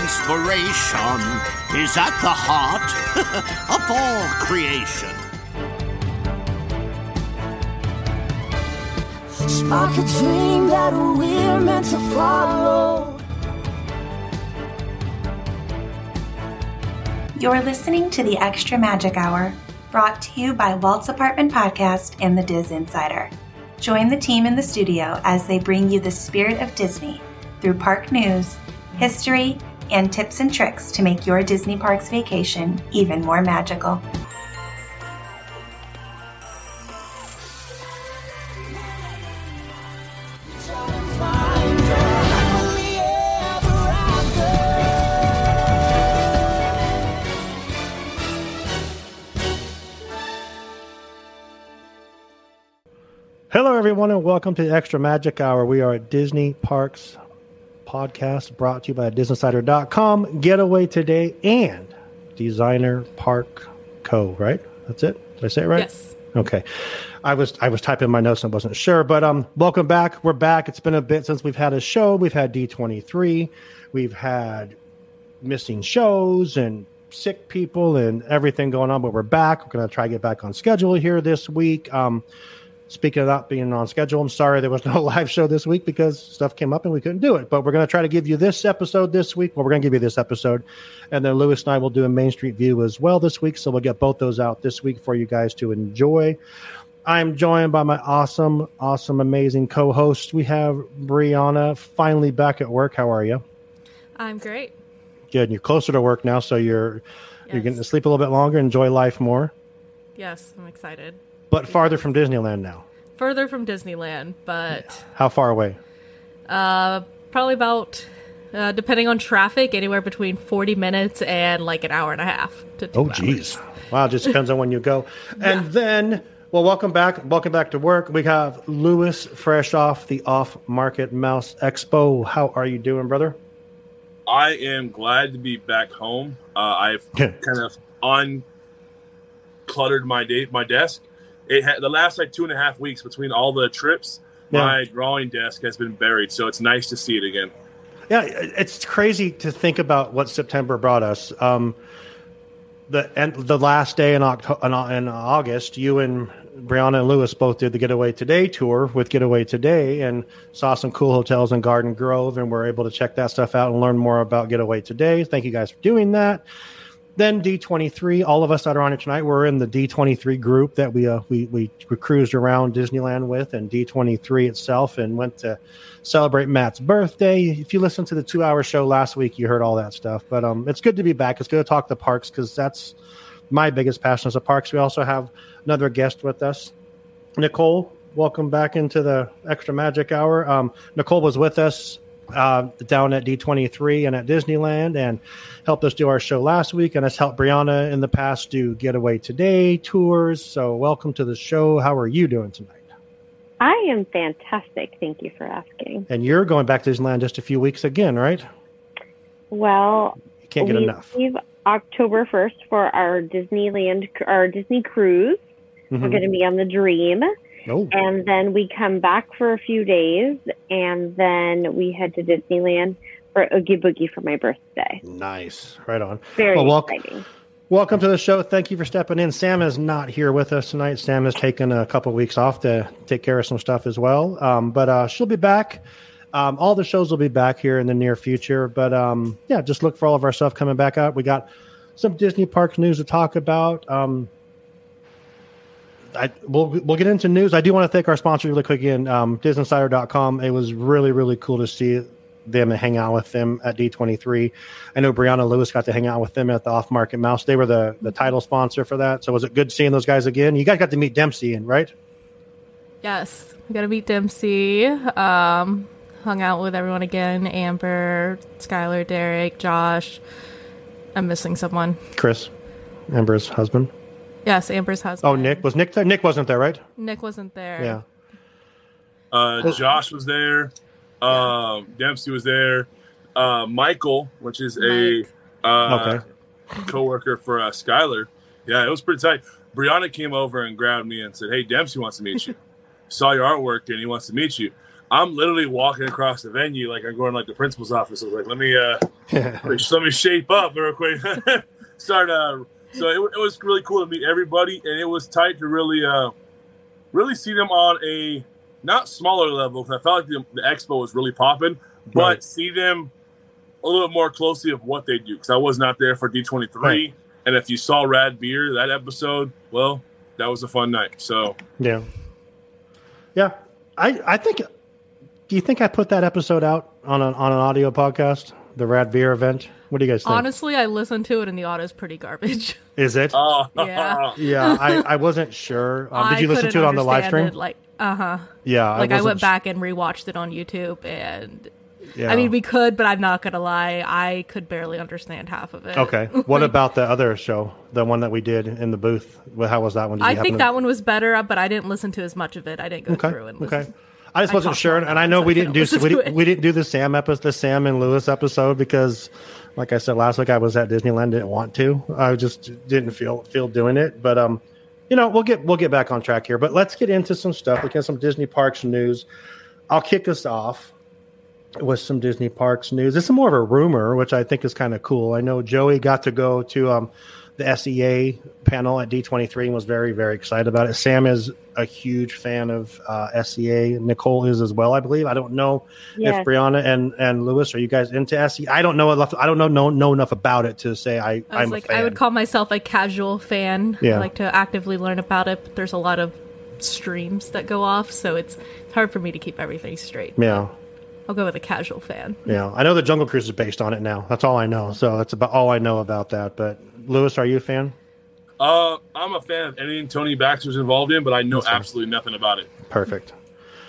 Inspiration is at the heart of all creation. Spark a dream that we're meant to follow. You're listening to the Extra Magic Hour, brought to you by Walt's Apartment Podcast and the DisInsider. Join the team in the studio as they bring you the spirit of Disney through park news, history, and tips and tricks to make your Disney Parks vacation even more magical. Hello, everyone, and welcome to the Extra Magic Hour. We are at Disney Parks Podcast, brought to you by DisInsider.com, Getaway Today, and Designer Park Co. Right? That's it. Did I say it right? Yes. Okay. I was I was typing my notes and wasn't sure, but um, welcome back. We're back. It's been a bit since we've had a show. We've had D twenty three. We've had missing shows and sick people and everything going on, but we're back. We're going to try to get back on schedule here this week. Um, speaking of not being on schedule, I'm sorry there was no live show this week because stuff came up and we couldn't do it. But we're going to try to give you this episode this week. Well, we're going to give you this episode, and then Louis and I will do a Main Street View as well this week. So we'll get both those out this week for you guys to enjoy. I'm joined by my awesome, awesome, amazing co-host. We have Breanna finally back at work. How are you? I'm great. Good. And you're closer to work now, so you're you're getting to sleep a little bit longer, enjoy life more, Yes, I'm excited. But farther from Disneyland now. Further from Disneyland, but How far away? uh, probably about, uh, depending on traffic, anywhere between 40 minutes and like an hour and a half to two Oh, hours. geez. Wow, just depends on when you go. And then, well, welcome back. Welcome back to work. We have Louis, fresh off the Off Market Mouse Expo. How are you doing, brother? I am glad to be back home. Uh, I've kind of uncluttered my day, my desk. It had the last like two and a half weeks between all the trips. Yeah. My drawing desk has been buried, so it's nice to see it again. Yeah, it's crazy to think about what September brought us. Um, the and the last day in, Octo- in, in August, you and Breanna and Louis both did the Getaway Today tour with Getaway Today and saw some cool hotels in Garden Grove, and were able to check that stuff out and learn more about Getaway Today. Thank you guys for doing that. Then D23, all of us that are on it tonight, we're in the D23 group that we uh, we, we cruised around Disneyland with, and D23 itself, and went to celebrate Matt's birthday. If you listened to the two hour show last week, you heard all that stuff. But um, it's good to be back. It's good to talk the parks because that's my biggest passion is the parks. We also have another guest with us, Nicole. Welcome back into the Extra Magic Hour. Um, Nicole was with us uh, down at D23 and at Disneyland and helped us do our show last week and has helped Breanna in the past do Getaway Today tours. So, welcome to the show. How are you doing tonight? I am fantastic. Thank you for asking. And you're going back to Disneyland just a few weeks again, right? Well, You can't get we enough. leave October 1st for our Disneyland, our Disney cruise. We're Mhm. going to be on the Dream. Oh, And then we come back for a few days. And then we head to Disneyland for Oogie Boogie for my birthday. nice. Right on. Very Well, welc- exciting. Welcome to the show. Thank you for stepping in. Sam is not here with us tonight. Sam has taken a couple of weeks off to take care of some stuff as well. Um, but uh, she'll be back. Um, all the shows will be back here in the near future. But um, yeah, just look for all of our stuff coming back out. We got some Disney parks news to talk about. Um, I, we'll we'll get into news. I do want to thank our sponsor really quick again, um, DisneyInsider.com. It was really really cool to see them and hang out with them at D23. I know Breanna Louis got to hang out with them at the Off Market Mouse. They were the the title sponsor for that. So was it good seeing those guys again? You guys got to meet Dempsey, and right? Yes, we got to meet Dempsey. Um, hung out with everyone again Amber, Skylar, Derek, Josh. I'm missing someone. Chris, Amber's husband. Yes, Amber's husband. Oh, Nick was Nick there? Nick wasn't there, right? Nick wasn't there. Yeah. Uh, Josh was there. Um, Dempsey was there. Uh, Michael, which is a uh, Okay. coworker for uh, Skylar. Yeah, it was pretty tight. Breanna came over and grabbed me and said, "Hey, Dempsey wants to meet you. Saw your artwork and he wants to meet you." I'm literally walking across the venue like I'm going like the principal's office. I was like, "Let me uh, let me shape up real quick." Start. Uh, so it, it was really cool to meet everybody, and it was tight to really, uh, really see them on a not smaller level because I felt like the, the expo was really popping, but Right. see them a little bit more closely of what they do because I was not there for D23. Right. And if you saw Rad Beer that episode, well, that was a fun night. So Yeah. Yeah. I I think. Do you think I put that episode out on an on an audio podcast, the Rad Beer event? What do you guys think? Honestly, I listened to it and the audio's pretty garbage. Is it? oh Yeah. yeah, I, I wasn't sure. Um, did I you listen to it on the live stream? it, Like, uh huh. yeah, Like I, wasn't went sh- back and rewatched it on YouTube, and Yeah. I mean, we could, but I'm not gonna lie, I could barely understand half of it. okay. What about the other show, the one that we did in the booth? Well, how was that one? Did I happen think to- that one was better, but I didn't listen to as much of it. I didn't go Okay. through and Okay. I just I wasn't talked sure, and I know we didn't do we didn't, we didn't do the Sam episode, the Sam and Louis episode because, like I said last week, I was at Disneyland, didn't want to. I just didn't feel feel doing it, but um, you know, we'll get we'll get back on track here. But let's get into some stuff. We got some Disney parks news. I'll kick us off with some Disney parks news. This is more of a rumor, which I think is kind of cool. I know Joey got to go to um, the SEA panel at D23 and was very, very excited about it. Sam is a huge fan of uh, SEA. Nicole is as well, I believe. I don't know Yes. if Breanna and, and Louis, are you guys into SEA? I don't know enough. I don't know, know, know enough about it to say I, I was I'm like. I would call myself a casual fan. Yeah. I like to actively learn about it, but there's a lot of streams that go off, so it's hard for me to keep everything straight. yeah. I'll go with a casual fan. Yeah, I know the Jungle Cruise is based on it now. That's all I know. So that's about all I know about that. But Louis, are you a fan? uh, I'm a fan of anything Tony Baxter's involved in, but I know absolutely nothing about it. Perfect.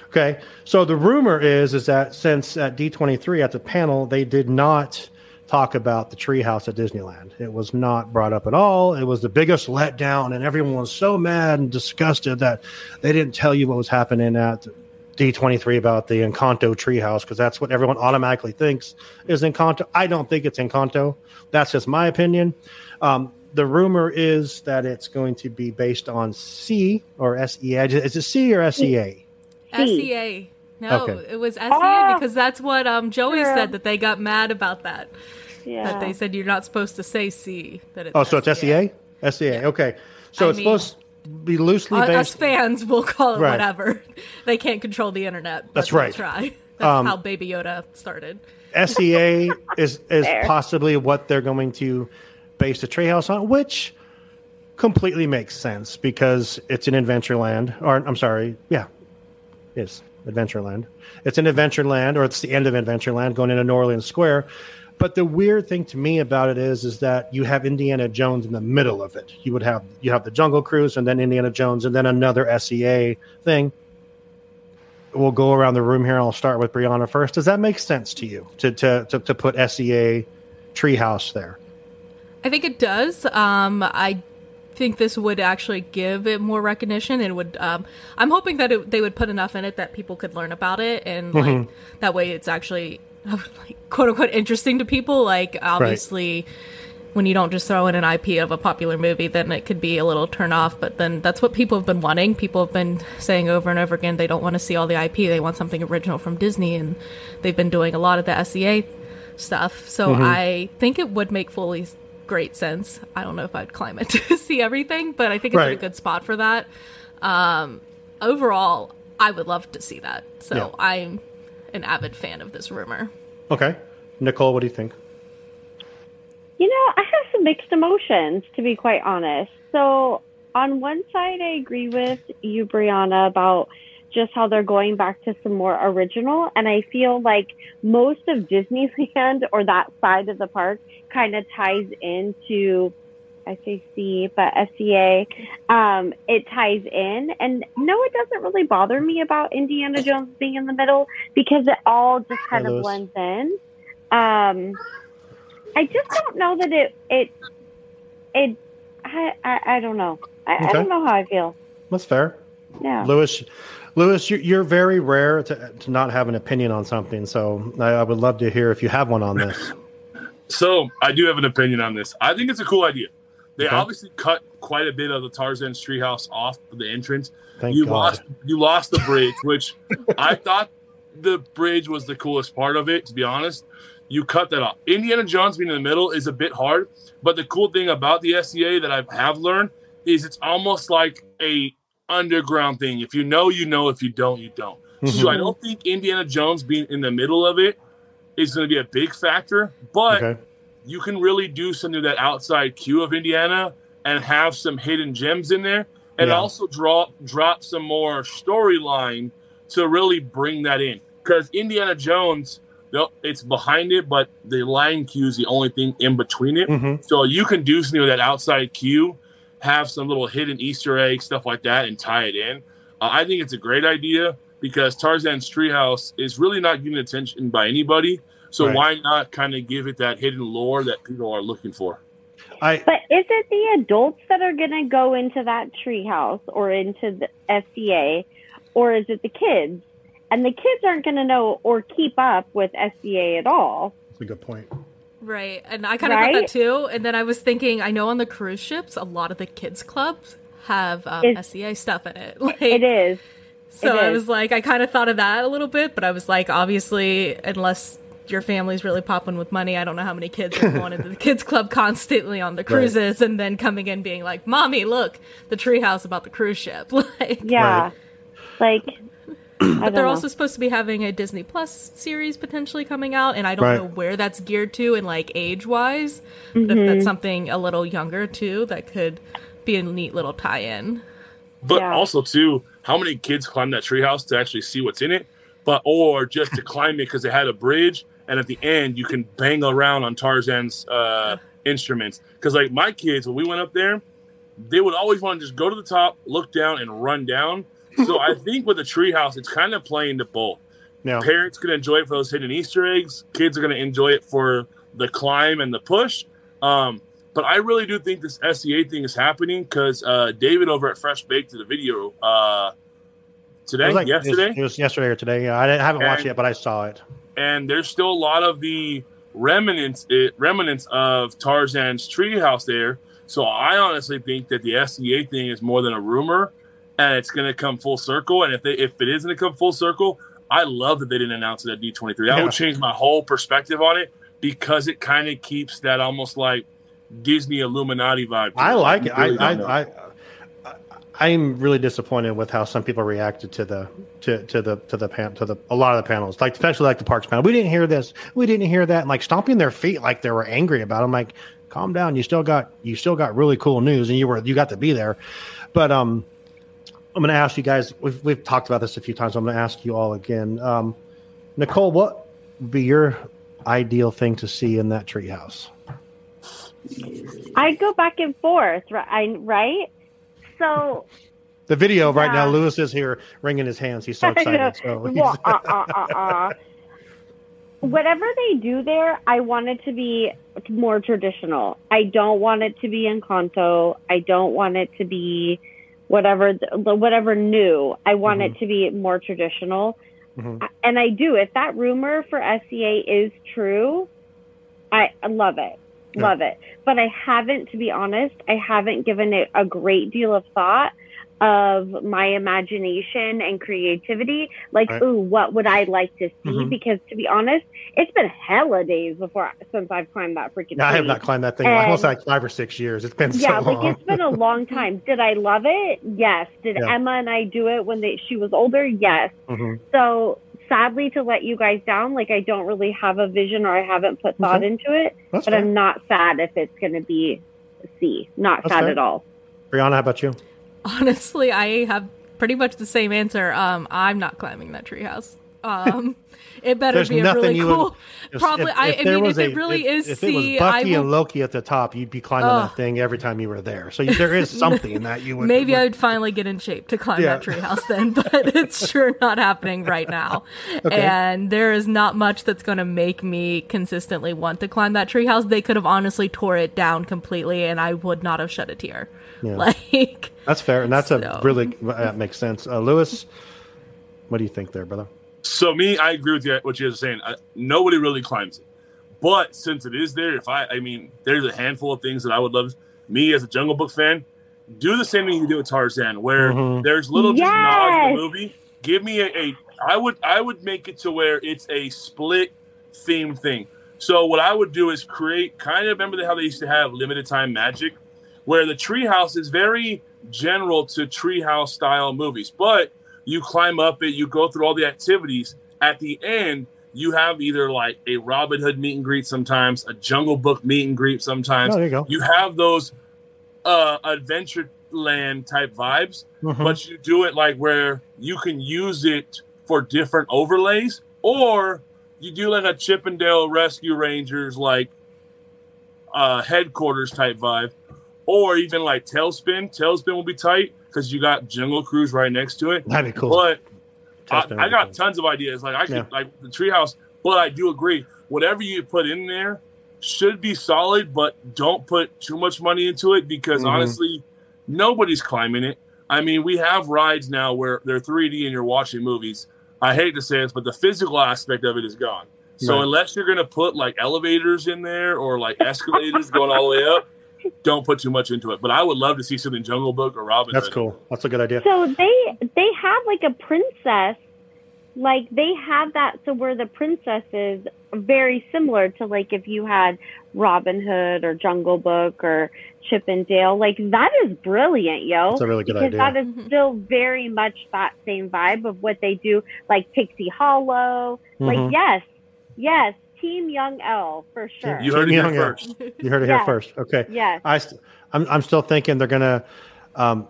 Okay, so the rumor is is that since at D twenty three at the panel they did not talk about the treehouse at Disneyland. It was not brought up at all. It was the biggest letdown, and everyone was so mad and disgusted that they didn't tell you what was happening at D twenty three about the Encanto treehouse because that's what everyone automatically thinks is Encanto. I don't think it's Encanto. That's just my opinion. Um, the rumor is that it's going to be based on C or SEA. Is it C or SEA? C. SEA. No, Okay. it was SEA Ah! because that's what um, Joey Sure. said that they got mad about that. Yeah. That they said you're not supposed to say C. That it's Oh, so it's SEA? SEA. Okay. So I it's mean- supposed to be loosely based. us based. fans will call it Right. whatever. They can't control the internet. But That's right. Try. That's Um, how Baby Yoda started. SEA is is Fair. possibly what they're going to base a treehouse on, which completely makes sense because it's an Adventureland. Or I'm sorry, yeah, it's Adventureland. It's an Adventureland, or it's the end of Adventureland, going into New Orleans Square. But the weird thing to me about it is, is that you have Indiana Jones in the middle of it. You would have you have the Jungle Cruise, and then Indiana Jones, and then another SEA thing. We'll go around the room here. I'll start with Breanna first. Does that make sense to you to to to, to put SEA Treehouse there? I think it does. Um, I think this would actually give it more recognition and would. Um, I'm hoping that it, they would put enough in it that people could learn about it and like Mm-hmm. that way it's actually like quote unquote interesting to people. Like obviously. When you don't just throw in an IP of a popular movie, then it could be a little turn off. But then that's what people have been wanting. People have been saying over and over again they don't want to see all the IP. They want something original from Disney, and they've been doing a lot of the SEA stuff. So Mm-hmm. I think it would make fully great sense. I don't know if I'd climb it to see everything, but I think it's Right. a good spot for that. Um, overall, I would love to see that. So Yeah. I'm an avid fan of this rumor. Okay, Nicole, what do you think? You know, I have some mixed emotions, to be quite honest. So, on one side, I agree with you, Breanna, about just how they're going back to some more original. And I feel like most of Disneyland or that side of the park kind of ties into, I say C, but SEA. Um, it ties in. And no, it doesn't really bother me about Indiana Jones being in the middle because it all just kind of blends in. Um, I just don't know that it it it. I I, I don't know. I, I don't know how I feel. That's fair. Yeah. Louis, Louis, you're, you're very rare to, to not have an opinion on something. So I, I would love to hear if you have one on this. So I do have an opinion on this. I think it's a cool idea. They Okay. obviously cut quite a bit of the Tarzan's treehouse off the entrance. Thank you God. lost you lost the bridge, which I thought the bridge was the coolest part of it. To be honest, you cut that off. Indiana Jones being in the middle is a bit hard, but the cool thing about the SEA that I have learned is it's almost like a underground thing. If you know, you know. If you don't, you don't. So I don't think Indiana Jones being in the middle of it is going to be a big factor, but Okay. you can really do something that outside queue of Indiana and have some hidden gems in there, and Yeah. also draw drop some more storyline to really bring that in. Because Indiana Jones, it's behind it, but the line queue is the only thing in between it. Mhm. So you can do something with that outside queue, have some little hidden Easter egg stuff like that, and tie it in. Uh, I think it's a great idea because Tarzan's Treehouse is really not getting attention by anybody. So Right. why not kind of give it that hidden lore that people are looking for? I But is it the adults that are going to go into that treehouse or into the SEA, or is it the kids? And the kids aren't going to know or keep up with SEA at all. that's a good point. Right. And I kind of thought Right? that too. And then I was thinking, I know on the cruise ships, a lot of the kids' clubs have um, It's- SEA stuff in it. Like, It is. So it I is. was like, I kind of thought of that a little bit, but I was like, obviously, unless your family's really popping with money, I don't know how many kids are going into the kids club constantly on the cruises and then coming in being like, "Mommy, look, the treehouse about the cruise ship." Like, Yeah. Like, I but they're don't also supposed to be having a Disney Plus series potentially coming out, and I don't Right. know where that's geared to and like age wise. But if Mm-hmm. that's something a little younger too, that could be a neat little tie-in. But Yeah. also too, how many kids climb that treehouse to actually see what's in it? But or just to climb it because it had a bridge, and at the end you can bang around on Tarzan's uh, instruments. Because like my kids, when we went up there, they would always want to just go to the top, look down, and run down. So I think with the treehouse, it's kind of playing to both. Yeah. Parents can enjoy it for those hidden Easter eggs. Kids are going to enjoy it for the climb and the push. Um, but I really do think this SEA thing is happening because uh, David over at Fresh Baked did a video uh, today, It like- it was- yesterday, It was, yesterday or today. Yeah, I didn't- haven't watched And- it yet, but I saw it. and there's still a lot of the remnants it, remnants of Tarzan's treehouse there. So I honestly think that the SEA thing is more than a rumor, and it's going to come full circle. And if they if it is going to come full circle, I love that they didn't announce it at D23. That Yeah. would change my whole perspective on it because it kind of keeps that almost like Disney Illuminati vibe. I like it. really I. I, I, I, I'm really disappointed with how some people reacted to the to, to the to the pan, to the a lot of the panels, like especially like the parks panel. We didn't hear this. We didn't hear that. And like stomping their feet, like they were angry about. It. I'm like, calm down. You still got you still got really cool news, and you were you got to be there. But um, I'm going to ask you guys. We've we've talked about this a few times. I'm going to ask you all again. Um, Nicole, what would be your ideal thing to see in that treehouse? I go back and forth, ri- I, right? So, The video right now, Louis is here wringing his hands. He's so excited. So Well, uh, uh, uh, uh. Whatever they do there, I want it to be more traditional. I don't want it to be in Encanto. I don't want it to be whatever the- whatever new. I want it to be more traditional. Mhm. And I do. If that rumor for SEA is true, I love it. Yeah. Love it. But I haven't, to be honest, I haven't given it a great deal of thought of my imagination and creativity. Like, Right. ooh, what would I like to see? Mhm. Because to be honest, it's been hella days before since I've climbed that freaking I have not climbed that thing. I almost like five or six years. It's been yeah, so long. like it's been a long time. Did I love it? Yes. Did Yeah. Emma and I do it when they, she was older? Yes. Mhm. So sadly, to let you guys down, like I don't really have a vision or I haven't put thought Okay. into it. That's but fair. I'm not sad if it's going to be C. Not That's sad fair. at all. Breanna, how about you? Honestly, I have pretty much the same answer. Um, I'm not climbing that treehouse. Um, it better There's be a really cool. would. Probably, if- I, if I there mean, if a- it really if- is If it was I Bucky will. and Loki at the top, you'd be climbing Ugh. that thing every time you were there. So there is something that you would. Maybe would- I'd finally get in shape to climb Yeah. that treehouse then, but it's sure not happening right now. Okay. And there is not much that's going to make me consistently want to climb that treehouse. They could have honestly tore it down completely, and I would not have shed a tear. Yeah. Like, That's fair, and that's a really that makes sense. Uh, Louis, what do you think there, brother? So me, I agree with you, what you guys are saying. I, nobody really climbs it, but since it is there, if I, I mean, there's a handful of things that I would love. Me as a Jungle Book fan, do the same thing you do with Tarzan, where Mhm. there's little just nods to Yes. the movie. Give me a, a, I would, I would make it to where it's a split theme thing. So what I would do is create kind of remember how they used to have limited time magic, where the treehouse is very general to treehouse style movies, but you climb up it, you go through all the activities. At the end, you have either like a Robin Hood meet and greet sometimes, a Jungle Book meet and greet sometimes. Oh, there you go. You have those uh Adventureland type vibes, Mhm. but you do it like where you can use it for different overlays, or you do like a Chip 'n Dale Rescue Rangers like uh headquarters type vibe, or even like TaleSpin. TaleSpin will be tight because you got Jungle Cruise right next to it. That'd be cool. But I, TaleSpin would I got cool. tons of ideas. Like I could Yeah. like the treehouse, but I do agree. Whatever you put in there should be solid, but don't put too much money into it because Mhm. honestly, nobody's climbing it. I mean, we have rides now where they're 3D and you're watching movies. I hate to say this, but the physical aspect of it is gone. So Right. unless you're gonna put like elevators in there or like escalators going all the way up, don't put too much into it. But I would love to see something Jungle Book or Robin. That's Hood. cool. That's a good idea. So they they have like a princess, like they have that. So where the princess is very similar to like if you had Robin Hood or Jungle Book or Chip and Dale. Like that is brilliant, yo. That's a really good because idea. that is still very much that same vibe of what they do, like Pixie Hollow. Mhm. Like yes, yes, Team Young L for sure. You heard it Young here L. first. You heard it here Yeah. first. Okay. Yes. I, st- I'm, I'm still thinking they're gonna. Um,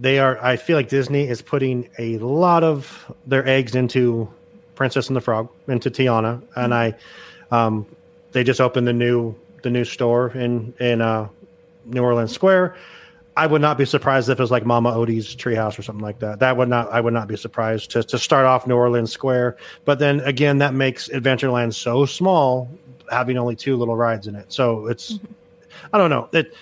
they are. I feel like Disney is putting a lot of their eggs into Princess and the Frog, into Tiana, and I. Um, they just opened the new the new store in in uh, New Orleans Square. I would not be surprised if it was like Mama Odie's treehouse or something like that. That would not. I would not be surprised to to start off New Orleans Square. But then again, that makes Adventureland so small, having only two little rides in it. So it's. I don't know. It.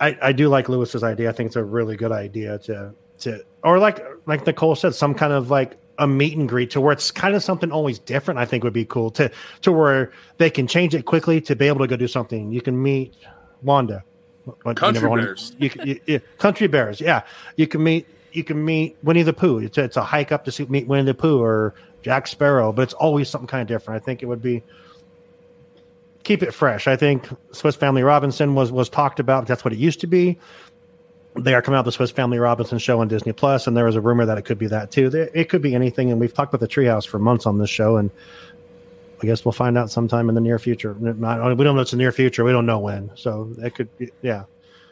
I, I do like Louis's idea. I think it's a really good idea to to or like like Nicole said, some kind of like a meet and greet to where it's kind of something always different. I think would be cool to to where they can change it quickly to be able to go do something. You can meet Wanda, but you Country never wanna- bears. You, can- you, country bears. Yeah, you can meet you can meet Winnie the Pooh. It's a, it's a hike up to see, meet Winnie the Pooh or Jack Sparrow, but it's always something kind of different. I think it would be keep it fresh. I think Swiss Family Robinson was was talked about. That's what it used to be. They are coming out the Swiss Family Robinson show on Disney Plus, and there was a rumor that it could be that too. It could be anything, and we've talked about the Treehouse for months on this show, and I guess we'll find out sometime in the near future. We don't know it's the near future. We don't know when, so it could, be, yeah,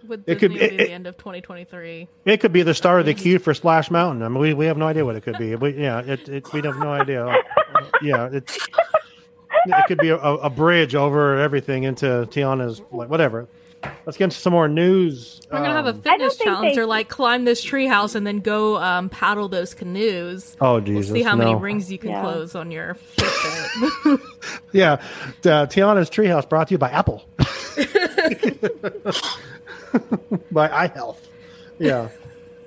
With It Disney could be- it- the end of 2023. it could be the start of the queue for Splash Mountain. I mean, we, we have no idea what it could be. We, yeah, it, it we have no idea. Uh, yeah, it's it could be a, a bridge over everything into Tiana's like whatever. Let's get into some more news. We're gonna have a Um, fitness think challenge, they- or like climb this treehouse and then go um, paddle those canoes. Oh We'll Jesus! see how many rings you can Yeah. close on your Fitbit. Yeah, uh, Tiana's Treehouse brought to you by Apple, by iHealth. Yeah,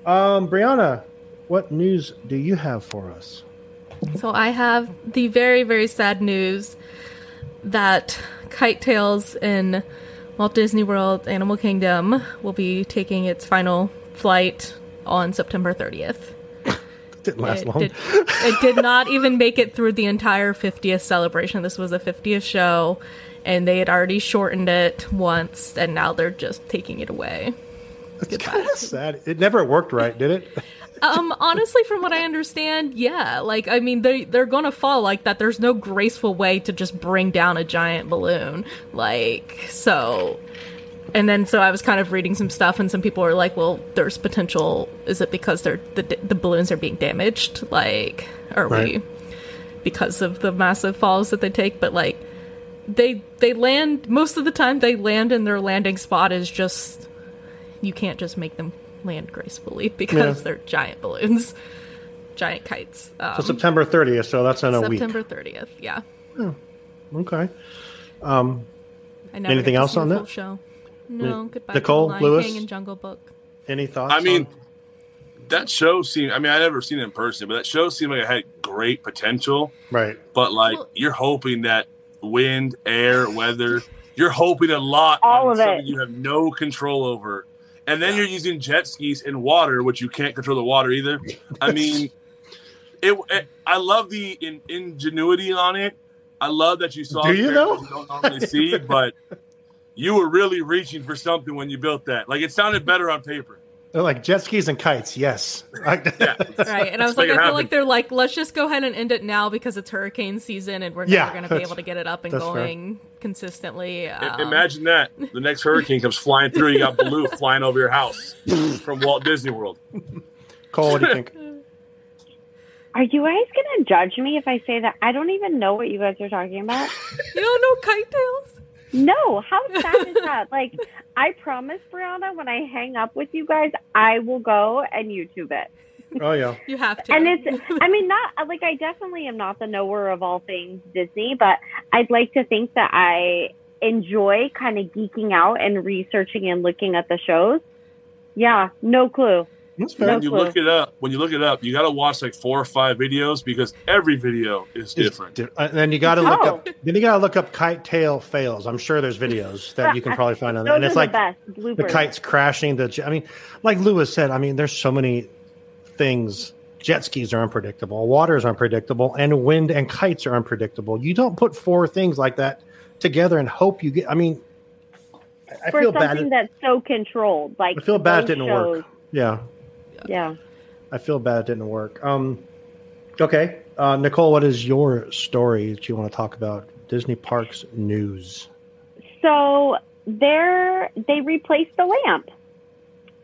um, Breanna, what news do you have for us? so I have the very very sad news that Kite Tales in Walt Disney World Animal Kingdom will be taking its final flight on September 30th. Didn't last it long. Did, it did not even make it through the entire 50th celebration. This was a 50th show, and they had already shortened it once, and now they're just taking it away. It's kind of sad. It never worked right, did it? Um, honestly, from what I understand, yeah. Like, I mean, they they're gonna fall like that. There's no graceful way to just bring down a giant balloon. Like, so. And then, so I was kind of reading some stuff, and some people were like, "Well, there's potential. Is it because they're the the balloons are being damaged? Like, are Right. we because of the massive falls that they take, but like they they land most of the time they land in their landing spot is just you can't just make them land gracefully because Yeah. they're giant balloons, giant kites. Um, So September 30th, so that's in a week. September thirtieth, yeah. Okay. Um, I never Anything else on that? Show. No, goodbye. Nicole, Lion Louis? King and Jungle Book. any thoughts? I mean, on- that show seemed. I mean, I never seen it in person, but that show seemed like it had great potential. right. But like, Well- you're hoping that wind, air, weather. You're hoping a lot All on of something it. you have no control over, and then you're using jet skis in water, which you can't control the water either. I mean, it. it I love the in, ingenuity on it. I love that you saw. Do you, know? You don't normally see, but you were really reaching for something when you built that. Like it sounded better on paper. They're like jet skis and kites. Yes. Yeah. Right, and I was Let's like, I feel happen. like they're like, let's just go ahead and end it now because it's hurricane season and we're Yeah, never going to be able to get it up and that's fair. going consistently. I- Um, Imagine that. The next hurricane comes flying through. You got Baloo flying over your house from Walt Disney World. Cole, what do you think? Are you guys gonna judge me if I say that I don't even know what you guys are talking about? you don't know Kite Tales? No, how sad is that? Like, I promise, Breanna, when I hang up with you guys, I will go and YouTube it. Oh yeah. You have to. And it's, I mean, not like I definitely am not the knower of all things Disney, but I'd like to think that I enjoy kind of geeking out and researching and looking at the shows. Yeah, no clue. That's fair. When you clue. look it up, when you look it up, you got to watch like four or five videos because every video is different. Di- And then you got to look Oh. up. Then you got to look up kite tail fails. I'm sure there's videos that you can probably find on that. And it's the like best the kites crashing. The I mean, like Louis said. I mean, there's so many things. Jet skis are unpredictable. Water is unpredictable, and wind and kites are unpredictable. You don't put four things like that together and hope you get. I mean, I, I for feel bad. something It, that's so controlled. Like I feel bad it didn't shows. work. Yeah, Yeah. I feel bad it didn't work. Um, okay, uh, Nicole, what is your story that you want to talk about? Disney Parks news. So there, they replaced the lamp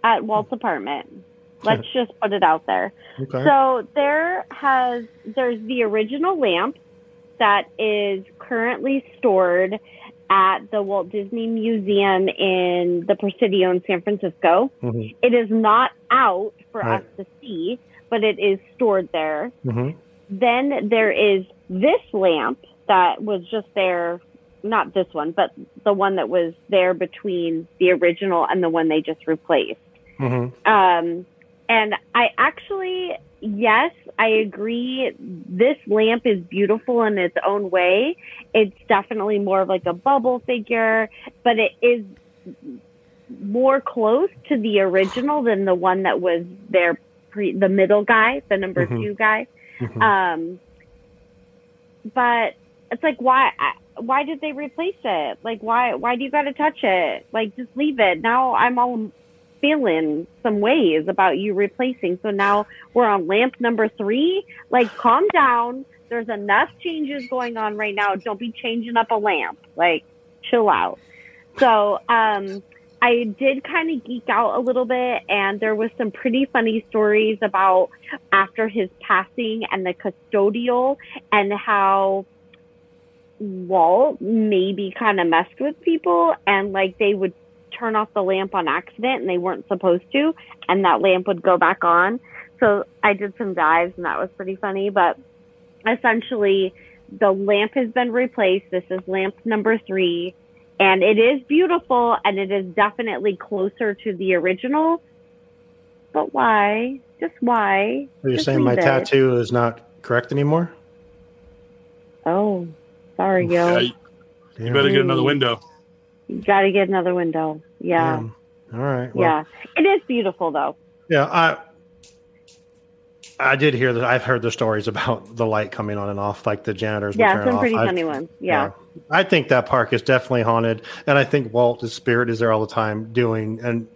at Walt's apartment. Let's just put it out there. Okay. So there has there's the original lamp that is currently stored at the Walt Disney Museum in the Presidio in San Francisco. Mhm. It is not out for Right. us to see, but it is stored there. Mhm. Then there is this lamp that was just there, not this one, but the one that was there between the original and the one they just replaced. Mhm. Um, and I actually, yes, I agree. This lamp is beautiful in its own way. It's definitely more of like a bubble figure, but it is more close to the original than the one that was there pre the middle guy, the number Mhm. two guy. Mhm. Um, but it's like why I- why did they replace it? Like why why do you got to touch it? Like just leave it. Now I'm all feeling some ways about you replacing. So now we're on lamp number 3. Like calm down. There's enough changes going on right now. Don't be changing up a lamp. Like chill out. So, um I did kind of geek out a little bit, and there was some pretty funny stories about after his passing and the custodial and how Walt maybe kind of messed with people and like they would turn off the lamp on accident and they weren't supposed to, and that lamp would go back on. So I did some dives and that was pretty funny, but essentially the lamp has been replaced. This is lamp number three and it is beautiful and it is definitely closer to the original. But why? Just why? Are you Just saying my it. tattoo is not correct anymore? Oh, sorry, Yeah, yo. you, you better get another window. You got to get another window. Yeah. Damn. All right. Well, Yeah. It is beautiful though. Yeah, I I did hear that. I've heard the stories about the light coming on and off, like the janitors. Yeah, turn some off. pretty I- funny ones. Yeah. I think that park is definitely haunted, and I think Walt's spirit is there all the time, doing and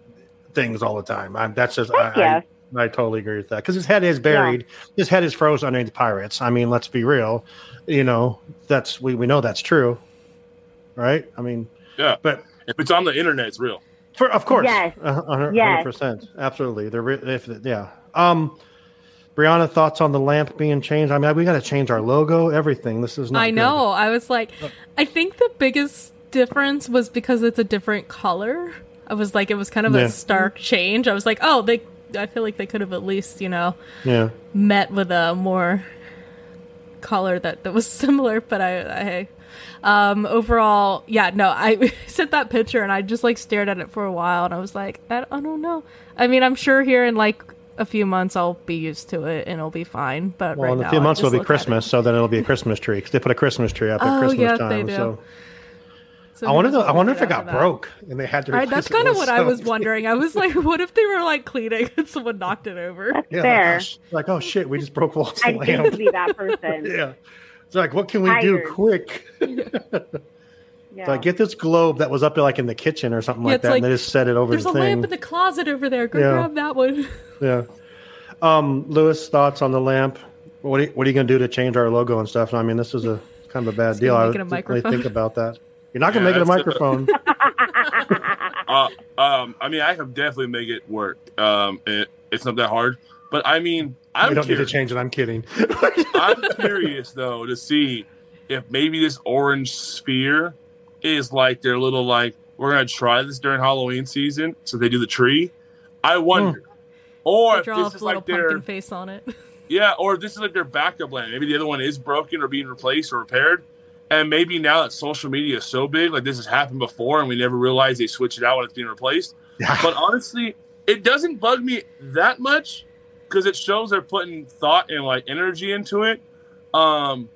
things all the time. I, that's just I, Heck yes. I, I totally agree with that because his head is buried. His head is frozen underneath the pirates. I mean, let's be real. You know, that's we we know that's true, right? I mean, Yeah. but If it's on the internet, it's real. for of course, Yes. a hundred Yes. percent, absolutely. They're re- if yeah. Um, Breanna, thoughts on the lamp being changed? I mean, we got to change our logo, everything. This is not. I good. know. I was like, I think the biggest difference was because it's a different color. I was like, it was kind of Yeah. a stark change. I was like, oh, they. I feel like they could have at least, you know, Yeah. met with a more color that, that was similar. But I, I, um, overall, yeah, no, I sent that picture and I just like stared at it for a while and I was like, I, I don't know. I mean, I'm sure here in like a few months I'll be used to it and it'll be fine. But Well, right in a few I months it'll be look at it. Christmas, so then it'll be a Christmas tree because they put a Christmas tree up at Oh, Christmas yeah, time. they do. So So I who wonder. knows I what wonder we'll if it got broke and they had to. Right, that's replace it kind of with what I was wondering. I was like, what if they were like cleaning and someone knocked it over? That's Yeah, fair. Like, oh, sh- like, oh shit, we just broke Walt's I'd hate be that person. yeah. It's like, what can we do quick? Yeah. So I get this globe that was up there, like in the kitchen or something Yeah, like that, like, and they just set it over There's the a thing. lamp in the closet over there. Go Yeah. grab that one. Yeah. Um, Louis, thoughts on the lamp? What are you, what are you going to do to change our logo and stuff? I mean, this is a kind of a bad Just deal. gonna I make it didn't really think about that. You're not going to Yeah, make it a microphone. Uh, um, I mean, I can definitely make it work. Um, it, it's not that hard. But I mean, I'm we don't need to change it. I'm kidding. I'm curious though to see if maybe this orange sphere is like their little like we're gonna try this during Halloween season, so they do the tree. I wonder, hmm. or if Draw this a is like their pumpkin face on it. yeah, or if this is like their backup plan. Maybe the other one is broken or being replaced or repaired, and maybe now that social media is so big, like this has happened before, and we never realized they switch it out when it's being replaced. But honestly, it doesn't bug me that much because it shows they're putting thought and like energy into it. Um,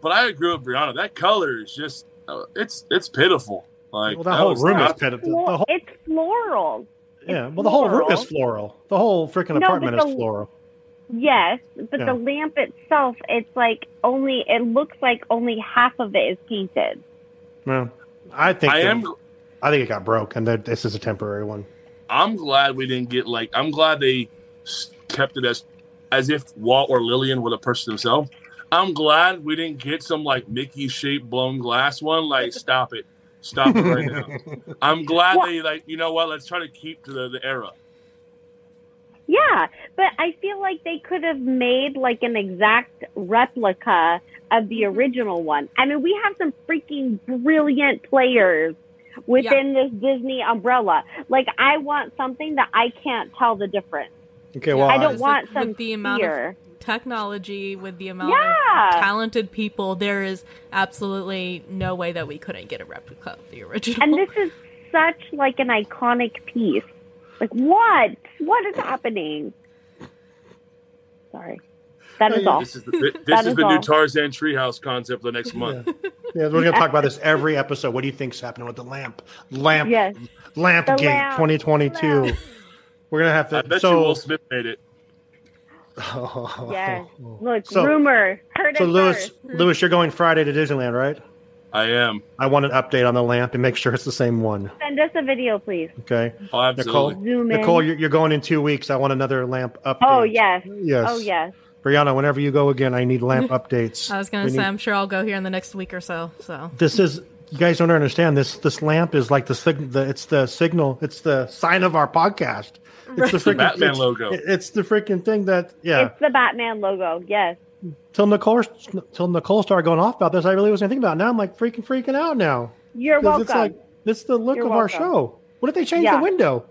but I agree with Breanna. That color is just uh, it's it's pitiful. Like well, that whole was room is pitiful. Flo- The whole, it's floral. yeah, well, the whole room is floral. floral. The whole freaking No, apartment but is floral. Yes, but Yeah. the lamp itself, it's like only. It looks like only half of it is painted. Well, I think I am I think it got broke, and this is a temporary one. I'm glad we didn't get like I'm glad they s- kept it as as if Walt or Lillian were the person themselves. I'm glad we didn't get some like Mickey shaped blown glass one. Like, stop it, stop it right now. I'm glad Well- they like you know what? Let's try to keep to the, the era. Yeah, but I feel like they could have made like an exact replica of the mm-hmm. original one. I mean, we have some freaking brilliant players within this Disney umbrella. Like, I want something that I can't tell the difference. Okay, well, I don't It's want like some with the amount fear. of technology, with the amount Yeah. of talented people, there is absolutely no way that we couldn't get a replica of the original. And this is such like an iconic piece. Like, what? What is happening? Sorry. That is all. This is the, this That is is the new. Tarzan treehouse concept for the next month. Yeah, we're going to talk about this every episode. What do you think's happening with the lamp? Lamp, Yes. lamp The gate, lamp, 2022. lamp. We're gonna have I to. bet so, you Will Smith made it. Yes. Oh. Look, So- rumor. Heard so it Louis, first. Hmm. Louis, you're going Friday to Disneyland, right? I am. I want an update on the lamp and make sure it's the same one. Send us a video, please. Okay, Oh, absolutely. Nicole. Zoom in. Nicole, you're, you're going in two weeks. I want another lamp update. Oh, yes. yes. Oh, yes. Breanna, whenever you go again, I need lamp updates. I was going to say, need- I'm sure I'll go here in the next week or so. So this is you guys don't understand this. This lamp is like the sig- the it's the signal. It's the sign of our podcast. It's the freaking Batman it's, logo. It's the freaking thing that yeah. It's the Batman logo. Yes. till Nicole till Nicole started going off about this, I really wasn't thinking about. it. Now I'm like freaking freaking out now. You're 'Cause welcome. It's like it's the look You're of our show. What if they change Yeah. the window?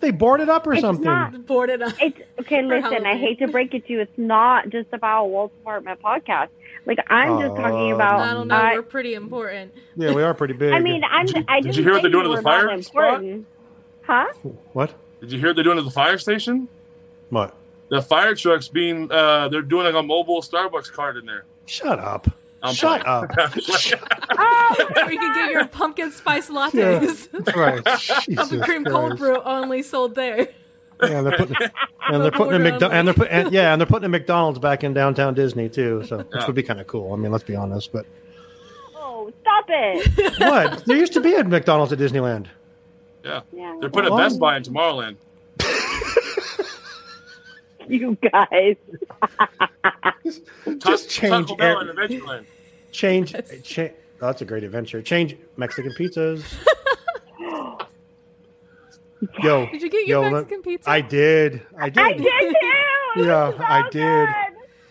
they board it up or It's something. not- boarded up. It's okay. Listen, I hate to break it to you. It's not just about Walt's Apartment podcast. Like I'm just talking about. I don't know. I, we're pretty important. Yeah, we are pretty big. I mean, I'm. I did didn't you hear what they're doing to the were not fire spot? important. Huh? what? Did you hear they're doing at the fire station? What? The fire trucks being uh they're doing like a mobile Starbucks cart in there. Shut up. I'm Shut playing. up. Oh, Where you can get your pumpkin spice lattes. That's right. Of the Jesus cream cold brew only sold there. Yeah, they're putting and they're putting a Order McDo- only. and they're put and, yeah, and they're putting a McDonald's back in downtown Disney too. So which Yeah. would be kind of cool. I mean, let's be honest. But oh, stop it! what? There used to be a McDonald's at Disneyland. Yeah. Yeah, They're putting a Best Buy in Tomorrowland. you guys. Just change Taco Bell every- and Adventureland. change. Eh, cha- oh, that's a great adventure. Change Mexican pizzas. Yo, Did you get your yo, Mexican pizza? I did. I did. I did too. Yeah, so I did. good.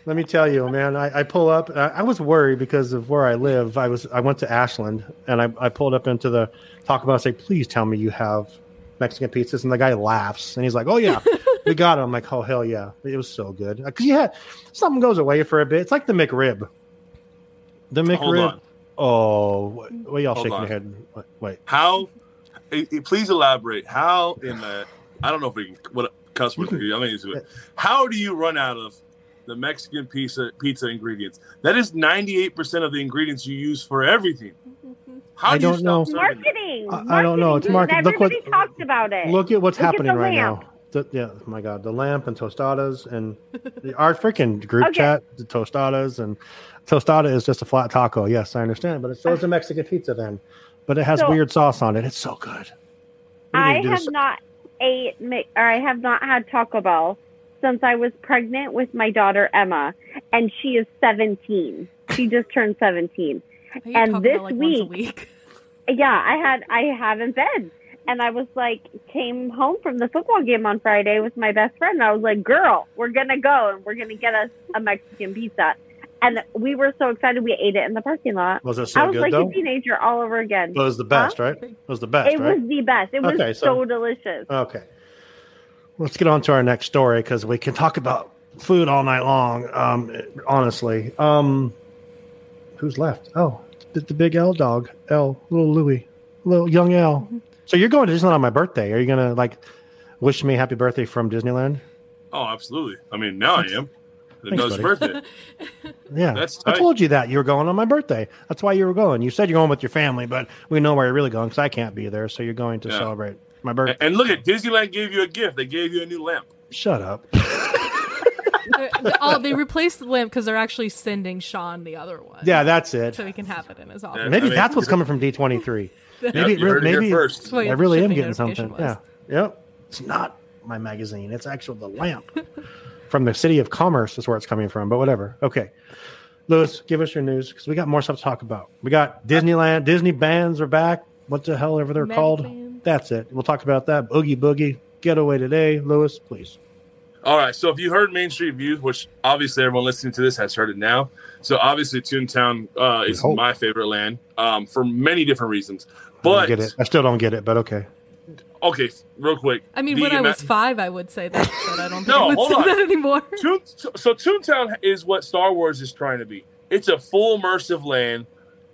Let me tell you, man. I, I pull up. I, I was worried because of where I live. I was. I went to Ashland, and I, I pulled up into the Taco Bell. I say, please tell me you have Mexican pizzas. And the guy laughs, and he's like, "Oh yeah, we got it." I'm like, "Oh hell yeah!" It was so good because you had something goes away for a bit. It's like the McRib. The Hold McRib. on. Oh, what, what y'all Hold shaking on. your head? Wait, Wait, How? eh, eh, Please elaborate. How in the? I don't know if we can. What cuss word? I mean, into it. How do you run out of the Mexican pizza pizza ingredients? That is ninety eight percent of the ingredients you use for everything. How I do you don't know. stop? Marketing. I- I don't know. It's marketing. look what- Everybody talked about it. Look at what's Look at happening the right lamp. now. The, yeah, oh my God, the lamp and tostadas and the, our freaking group Okay. chat, the tostadas and tostada is just a flat taco. Yes, I understand, but it's so is a Mexican pizza then, but it has So- weird sauce on it. It's so good. I have this- not ate mi- or I have not had Taco Bell since I was pregnant with my daughter Emma, and she is 17. She just turned 17. And this Bell, like once a week- week. Yeah, I had I haven't been, and I was like, came home from the football game on Friday with my best friend. And I was like, "Girl, we're gonna go and we're gonna get us a Mexican pizza." And we were so excited. We ate it in the parking lot. Was it so I was good like though? a teenager all over again. It was the best, right? It was the best, it right? was the best. It was Okay, so, so- delicious. Okay. Let's get on to our next story because we can talk about food all night long. Um, honestly, um, who's left? Oh, the, the big L dog, L, little Louie, little young L. So you're going to Disneyland on my birthday? Are you gonna like wish me happy birthday from Disneyland? Oh, absolutely. I mean, now I am. It Thanks, knows buddy. birthday. Yeah, That's I told you that you were going on my birthday. That's why you were going. You said you're going with your family, but we know where you're really going because I can't be there. So you're going to Yeah. celebrate my And, birthday. and look at Disneyland gave you a gift. They gave you a new lamp. Shut up. They're- they're- oh, they replaced the lamp because they're actually sending Shawn the other one. Yeah, that's it. so he can have it in his office. Yeah. Maybe I mean- that's what's coming from D23. Maybe, Yep, you re- heard it maybe first. That's I really am getting something. notification Yeah. Yep. It's not my magazine. It's actually the lamp from the city of commerce is where it's coming from, but whatever. Okay. Louis, give us your news because we got more stuff to talk about. We got Disneyland, Disney bands are back. What the hell ever they're Mega called? bands. That's it. We'll talk about that. Oogie Boogie, Getaway Today. Louis, please. All right. So if you heard Main Street View, which obviously everyone listening to this has heard it now. So obviously Toontown uh, is my favorite land um, for many different reasons. I don't But get it. I still don't get it, but okay. okay, real quick. I mean, The when I was five, I would say that, but I don't think No, I would say on. that anymore. Toon, so Toontown is what Star Wars is trying to be. It's a full immersive land,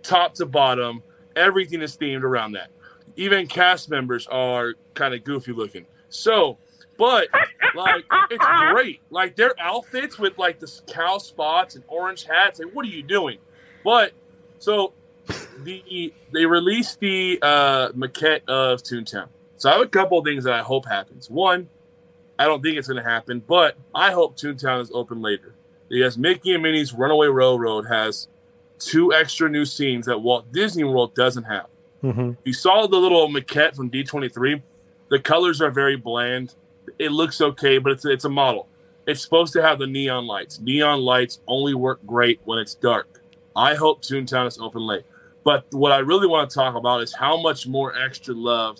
top to bottom. Everything is themed around that. Even cast members are kind of goofy looking. So, but like it's great. Like their outfits with like the cow spots and orange hats. Like, what are you doing? But so the they released the uh, maquette of Toontown. So I have a couple of things that I hope happens. One, I don't think it's going to happen, but I hope Toontown is open later because Mickey and Minnie's Runaway Railroad has two extra new scenes that Walt Disney World doesn't have. Hmm You saw the little maquette from D23. The colors are very bland. It looks okay, but it's it's a model. It's supposed to have the neon lights. Neon lights only work great when it's dark. I hope Toontown is open late. But what I really want to talk about is how much more extra love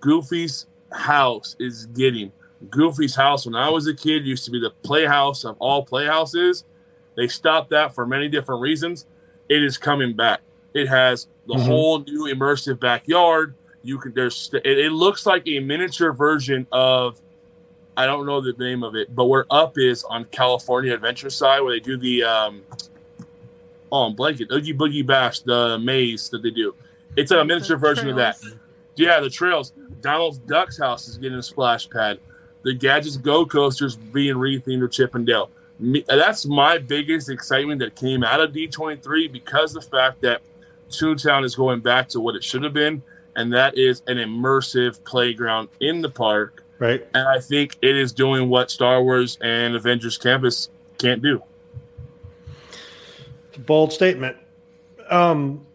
Goofy's house is getting. Goofy's house, when I was a kid, used to be the playhouse of all playhouses. They stopped that for many different reasons. It is coming back. It has the Mhm. whole new immersive backyard. You can there's it, it looks like a miniature version of I don't know the name of it, but where Up is on California Adventure side, where they do the um oh I'm blanking Oogie Boogie Bash, the maze that they do. It's a miniature The version of that. Yeah, the trails. Donald Duck's house is getting a splash pad. The Gadgets Go coasters being rethemed to Chip 'n Dale. Me, that's my biggest excitement that came out of D23 because the fact that Toontown is going back to what it should have been, and that is an immersive playground in the park. Right. And I think it is doing what Star Wars and Avengers Campus can't do. bold statement. Um,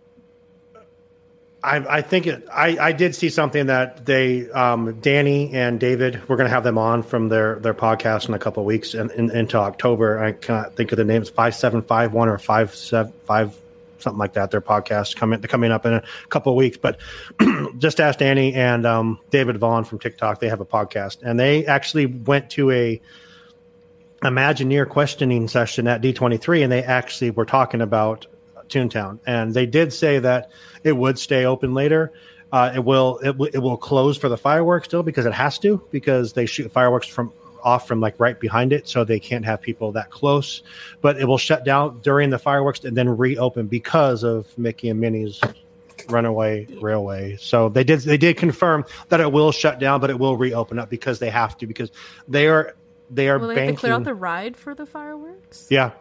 I, I think it, I, I did see something that they, um, Danny and David, we're going to have them on from their, their podcast in a couple of weeks and in, into October. I can't think of the names five seven five one or five seven five something like that. Their podcast coming coming up in a couple of weeks. But just ask Danny and um, David Vaughn from TikTok. They have a podcast, and they actually went to a Imagineer questioning session at D23, and they actually were talking about Toontown, and they did say that it would stay open later. Uh, it will it, w- it will close for the fireworks still because it has to because they shoot fireworks from off from like right behind it, so they can't have people that close. But it will shut down during the fireworks and then reopen because of Mickey and Minnie's Runaway Railway. So they did they did confirm that it will shut down, but it will reopen up because they have to because they are they are Will they banking. have to clear out the ride for the fireworks? yeah,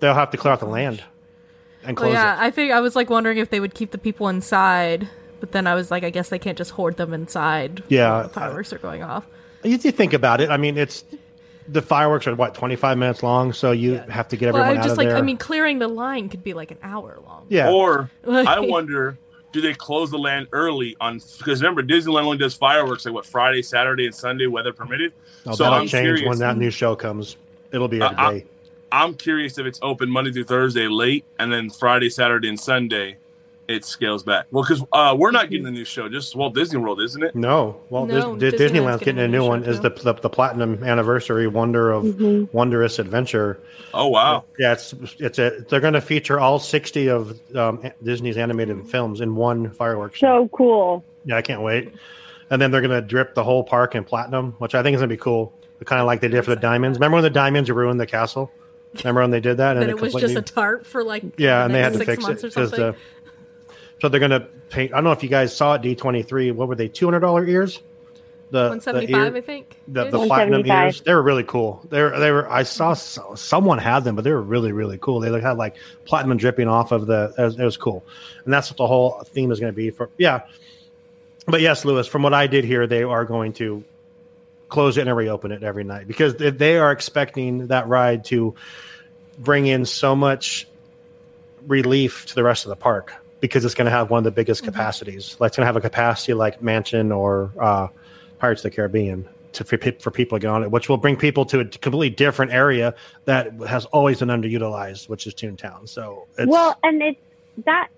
they'll have to clear out the oh land and close yeah, it. I think I was like wondering if they would keep the people inside, but then I was like, I guess they can't just hoard them inside. Yeah, while the fireworks are going off. You, you think about it. I mean, it's the fireworks are what twenty five minutes long, so you have to get Well, everyone I out just of like there. I mean, clearing the line could be like an hour long. yeah, Or I wonder, do they close the land early on? Because remember, Disneyland only does fireworks like what Friday, Saturday, and Sunday, weather permitted. oh, so that'll I'm change curious. when that new show comes. It'll be every Uh, day. I'm curious if it's open Monday through Thursday late, and then Friday, Saturday, and Sunday it scales back. Well, because uh, we're not getting a new show, just Walt Disney World, isn't it? No, well, No, Dis- Disneyland's Disneyland's getting a new one. Is the, the the platinum anniversary Wonder of Mm-hmm. Wondrous Adventure? Oh wow! Yeah, it's it's a they're going to feature all sixty of um, Disney's animated films in one fireworks. show. So cool. Yeah, I can't wait. And then they're going to drip the whole park in platinum, which I think is going to be cool. Kind of like they did for the diamonds. Remember when the diamonds ruined the castle? Remember when they did that? Then And it was just a tarp for like yeah, and they had to fix it or because something. the. So they're going to paint. I don't know if you guys saw it. D twenty three. What were they? Two hundred dollar ears. The One the ear- I think. the, the platinum ears. They were really cool. They were, they were. I saw s- someone had them, but they were really really cool. They had like platinum dripping off of the. It was, it was cool, and that's what the whole theme is going to be for. Yeah, but yes, Louis. From what I did here, they are going to close it and reopen it every night because they, they are expecting that ride to bring in so much relief to the rest of the park because it's going to have one of the biggest capacities. Like it's going to have a capacity like Mansion or uh, Pirates of the Caribbean to for, for people to get on it, which will bring people to a completely different area that has always been underutilized, which is Toontown. So it's, well, and it's that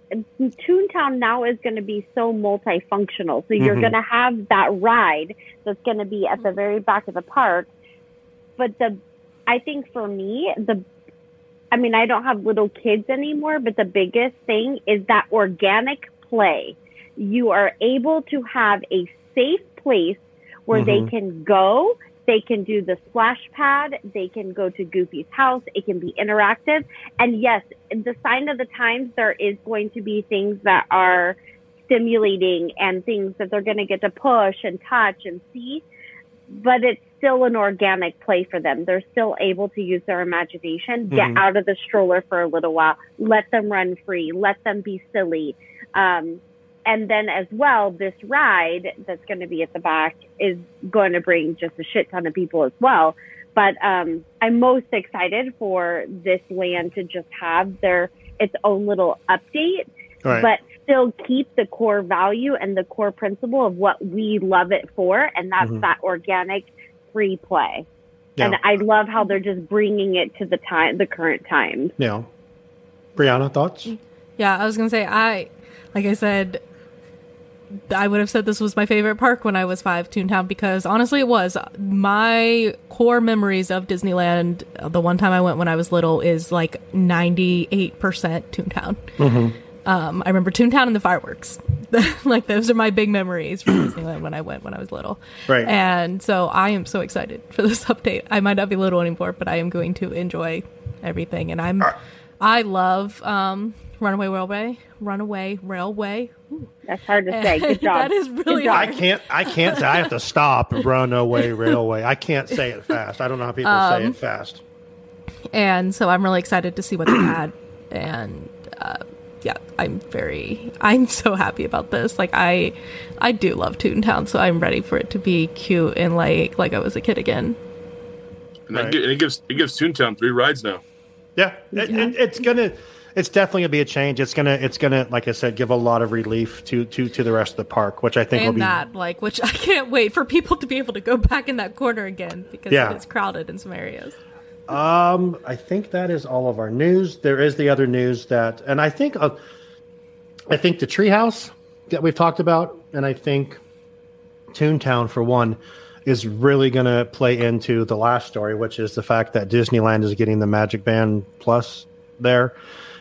Toontown now is going to be so multifunctional. So you're Mhm. going to have that ride that's going to be at the very back of the park. But the, I think for me, the, I mean, I don't have little kids anymore, but the biggest thing is that organic play. You are able to have a safe place where they Mhm. can go. They can do the splash pad. They can go to Goofy's house. It can be interactive. And yes, the sign of the times, there is going to be things that are stimulating and things that they're going to get to push and touch and see. But it's still an organic play for them. They're still able to use their imagination, get Mhm. out of the stroller for a little while, let them run free, let them be silly. Um, and then as well, this ride that's going to be at the back is going to bring just a shit ton of people as well. But um, I'm most excited for this land to just have their its own little update, Right. but still keep the core value and the core principle of what we love it for, and that's Mhm. that organic free play. Yeah. And I love how they're just bringing it to the time, the current times. yeah. Breanna, thoughts? Yeah, I was gonna say I, like I said, I would have said this was my favorite park when I was five, Toontown, because honestly, it was. My core memories of Disneyland, uh, the one time I went when I was little, is like ninety eight percent Toontown. Um, I remember Toontown and the fireworks. like those are my big memories from Disneyland when I went when I was little. Right. And so I am so excited for this update. I might not be little anymore, but I am going to enjoy everything. And I'm, I love um, Runaway Railway. Runaway Railway. Ooh. That's hard to say. Good job. that is really Good job. I can't. I can't say. I have to stop. Runaway railway. I can't say it fast. I don't know how people say Um, it fast. and so I'm really excited to see what they had. And uh, yeah, I'm very, I'm so happy about this. Like I, I do love Toontown, so I'm ready for it to be cute and like like I was a kid again. And Right. gi- it gives it gives Toontown three rides now. Yeah, it, it, it's gonna. It's definitely gonna be a change. It's gonna. It's gonna, like I said, give a lot of relief to to to the rest of the park, which I think will be. that like which I can't wait for people to be able to go back in that corner again because Yeah. it is crowded in some areas. Um, I think that is all of our news. There is the other news that, and I think, uh, I think the treehouse that we've talked about, and I think Toontown for one is really going to play into the last story, which is the fact that Disneyland is getting the Magic Band Plus there,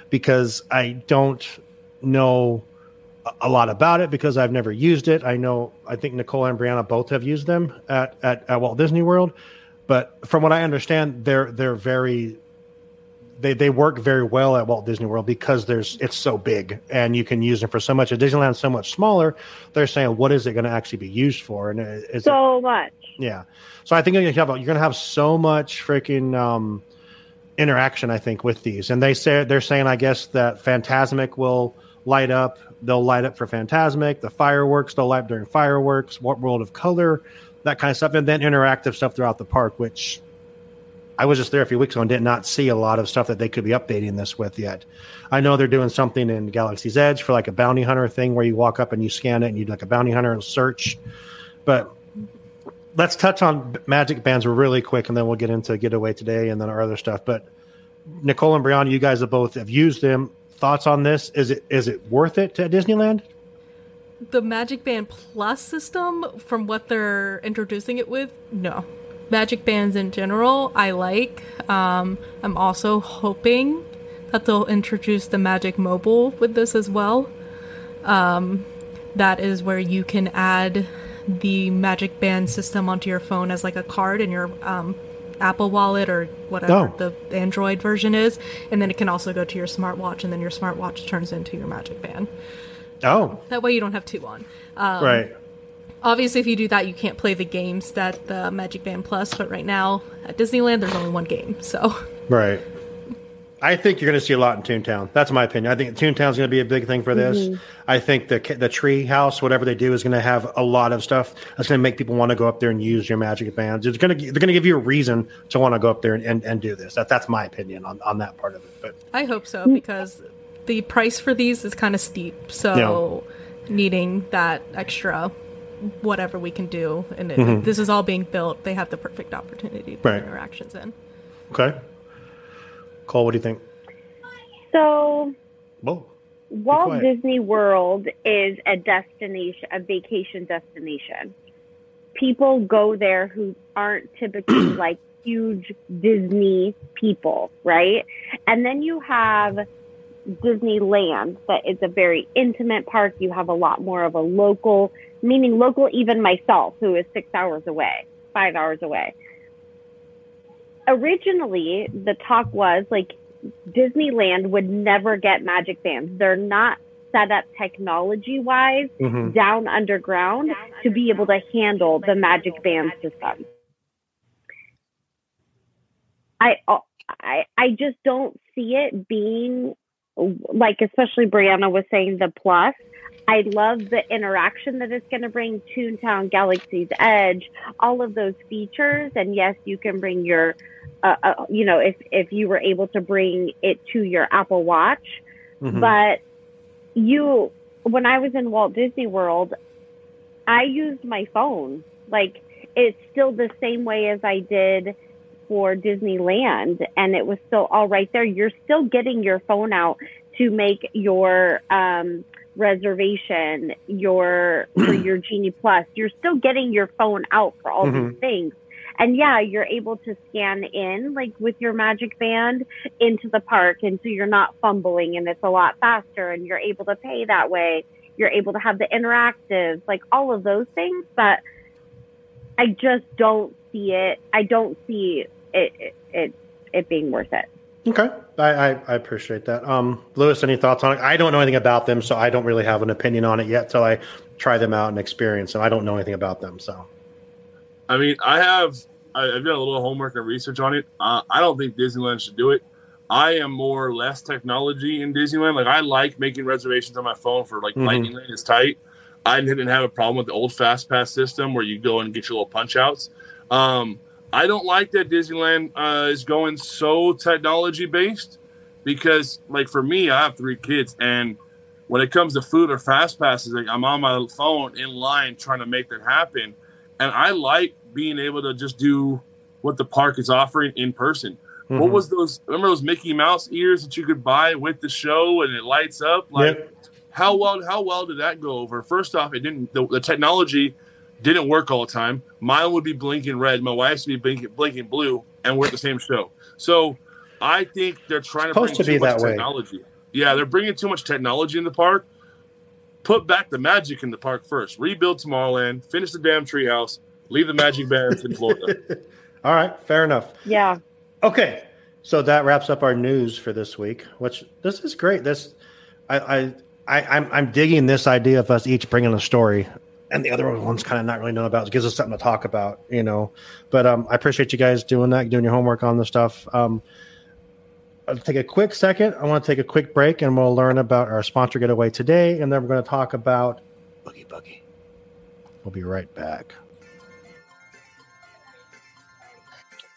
because I don't know a lot about it because I've never used it. I know I think Nicole and Breanna both have used them at, at, at Walt Disney World, but from what I understand, they're they're very they, they work very well at Walt Disney World because there's it's so big and you can use them for so much. At Disneyland, so much smaller. They're saying, what is it going to actually be used for? And is so it, much. Yeah. So I think you're you're gonna have so much freaking um, interaction. I think with these, and they say they're saying, I guess that Fantasmic will light up. They'll light up for Fantasmic. The fireworks they'll light up during fireworks. What World of Color, that kind of stuff, and then interactive stuff throughout the park, which I was just there a few weeks ago and did not see a lot of stuff that they could be updating this with yet. I know they're doing something in Galaxy's Edge for like a bounty hunter thing where you walk up and you scan it and you do like a bounty hunter and search. But let's touch on magic bands really quick and then we'll get into Getaway today and then our other stuff. But Nicole and Breanna, you guys have both have used them. Thoughts on this? Is it is it worth it to Disneyland? The Magic Band Plus system, from what they're introducing it with, no magic bands in general, I like. Um, I'm also hoping that they'll introduce the Magic Mobile with this as well. Um, that is where you can add the Magic Band system onto your phone as like a card in your um, Apple Wallet or whatever Oh. the Android version is, and then it can also go to your smartwatch, and then your smartwatch turns into your Magic Band. Oh, That way, you don't have two on. Um, right. Obviously, if you do that, you can't play the games that the Magic Band Plus. But right now at Disneyland, there's only one game, so Right. I think you're going to see a lot in Toontown. That's my opinion. I think Toontown's going to be a big thing for this. Mm-hmm. I think the the tree house, whatever they do, is going to have a lot of stuff that's going to make people want to go up there and use your magic bands. It's going to they're going to give you a reason to want to go up there and, and, and do this. That that's my opinion on, on that part of it. But I hope so because the price for these is kind of steep. So needing that extra whatever we can do, and it, mm-hmm. this is all being built, they have the perfect opportunity to put Right. interactions in. okay, Cole, what do you think? So Whoa, Walt. Disney World is a destination, a vacation destination. People go there who aren't typically like huge Disney people, right? And then you have Disneyland, that is a very intimate park. You have a lot more of a local, meaning local, even myself, who is six hours away, five hours away. Originally, the talk was like Disneyland would never get magic bands. They're not set up technology wise Mhm. down underground to be able to handle the magic band system. I I I just don't see it being like especially Breanna was saying the plus. I love the interaction that it's going to bring Toontown, Galaxy's Edge, all of those features. And yes, you can bring your, uh, uh, you know, if if you were able to bring it to your Apple Watch, Mhm. but you when i was in walt disney world i used my phone like it's still the same way as i did for disneyland and it was still all right there. You're still getting your phone out to make your um reservation your for your genie plus. You're still getting your phone out for all Mhm. these things. And yeah you're able to scan in like with your magic band into the park and so you're not fumbling and it's a lot faster and you're able to pay that way. You're able to have the interactives like all of those things but i just don't see it. I don't see it it it, it being worth it Okay, I, I, I appreciate that. Um, Louis, any thoughts on it? I don't know anything about them, so I don't really have an opinion on it yet till I try them out and experience them. I don't know anything about them, so I mean, I have I- I've done a little homework and research on it. Uh, I don't think Disneyland should do it. I am more or less technology in Disneyland. Like I like making reservations on my phone for like Mhm. Lightning Lane is tight. I didn't have a problem with the old Fast Pass system where you go and get your little punch outs. Um, I don't like that Disneyland uh, is going so technology based because, like, for me, I have three kids, and when it comes to food or fast passes, like I'm on my phone in line trying to make that happen, and I like being able to just do what the park is offering in person. What Mhm. was those? Remember those Mickey Mouse ears that you could buy with the show and it lights up? Like Yep. how well how well did that go over? First off, it didn't. The, the technology didn't work all the time. Mine would be blinking red. My wife's would be blinking, blinking blue, and we're at the same show. So I think they're trying to Supposed bring to too be much that way. technology. Yeah, they're bringing too much technology in the park. Put back the magic in the park first. Rebuild Tomorrowland. Finish the damn treehouse. Leave the magic bands in Florida. All right, fair enough. Yeah. Okay, so that wraps up our news for this week. Which this is great. This I I, I I'm I'm digging this idea of us each bringing a story, and the other ones kind of not really know about. It gives us something to talk about, you know. But um, I appreciate you guys doing that, doing your homework on the stuff. Um, I'll take a quick second. I want to take a quick break, and we'll learn about our sponsor getaway today, and then we're going to talk about Oogie Boogie. We'll be right back.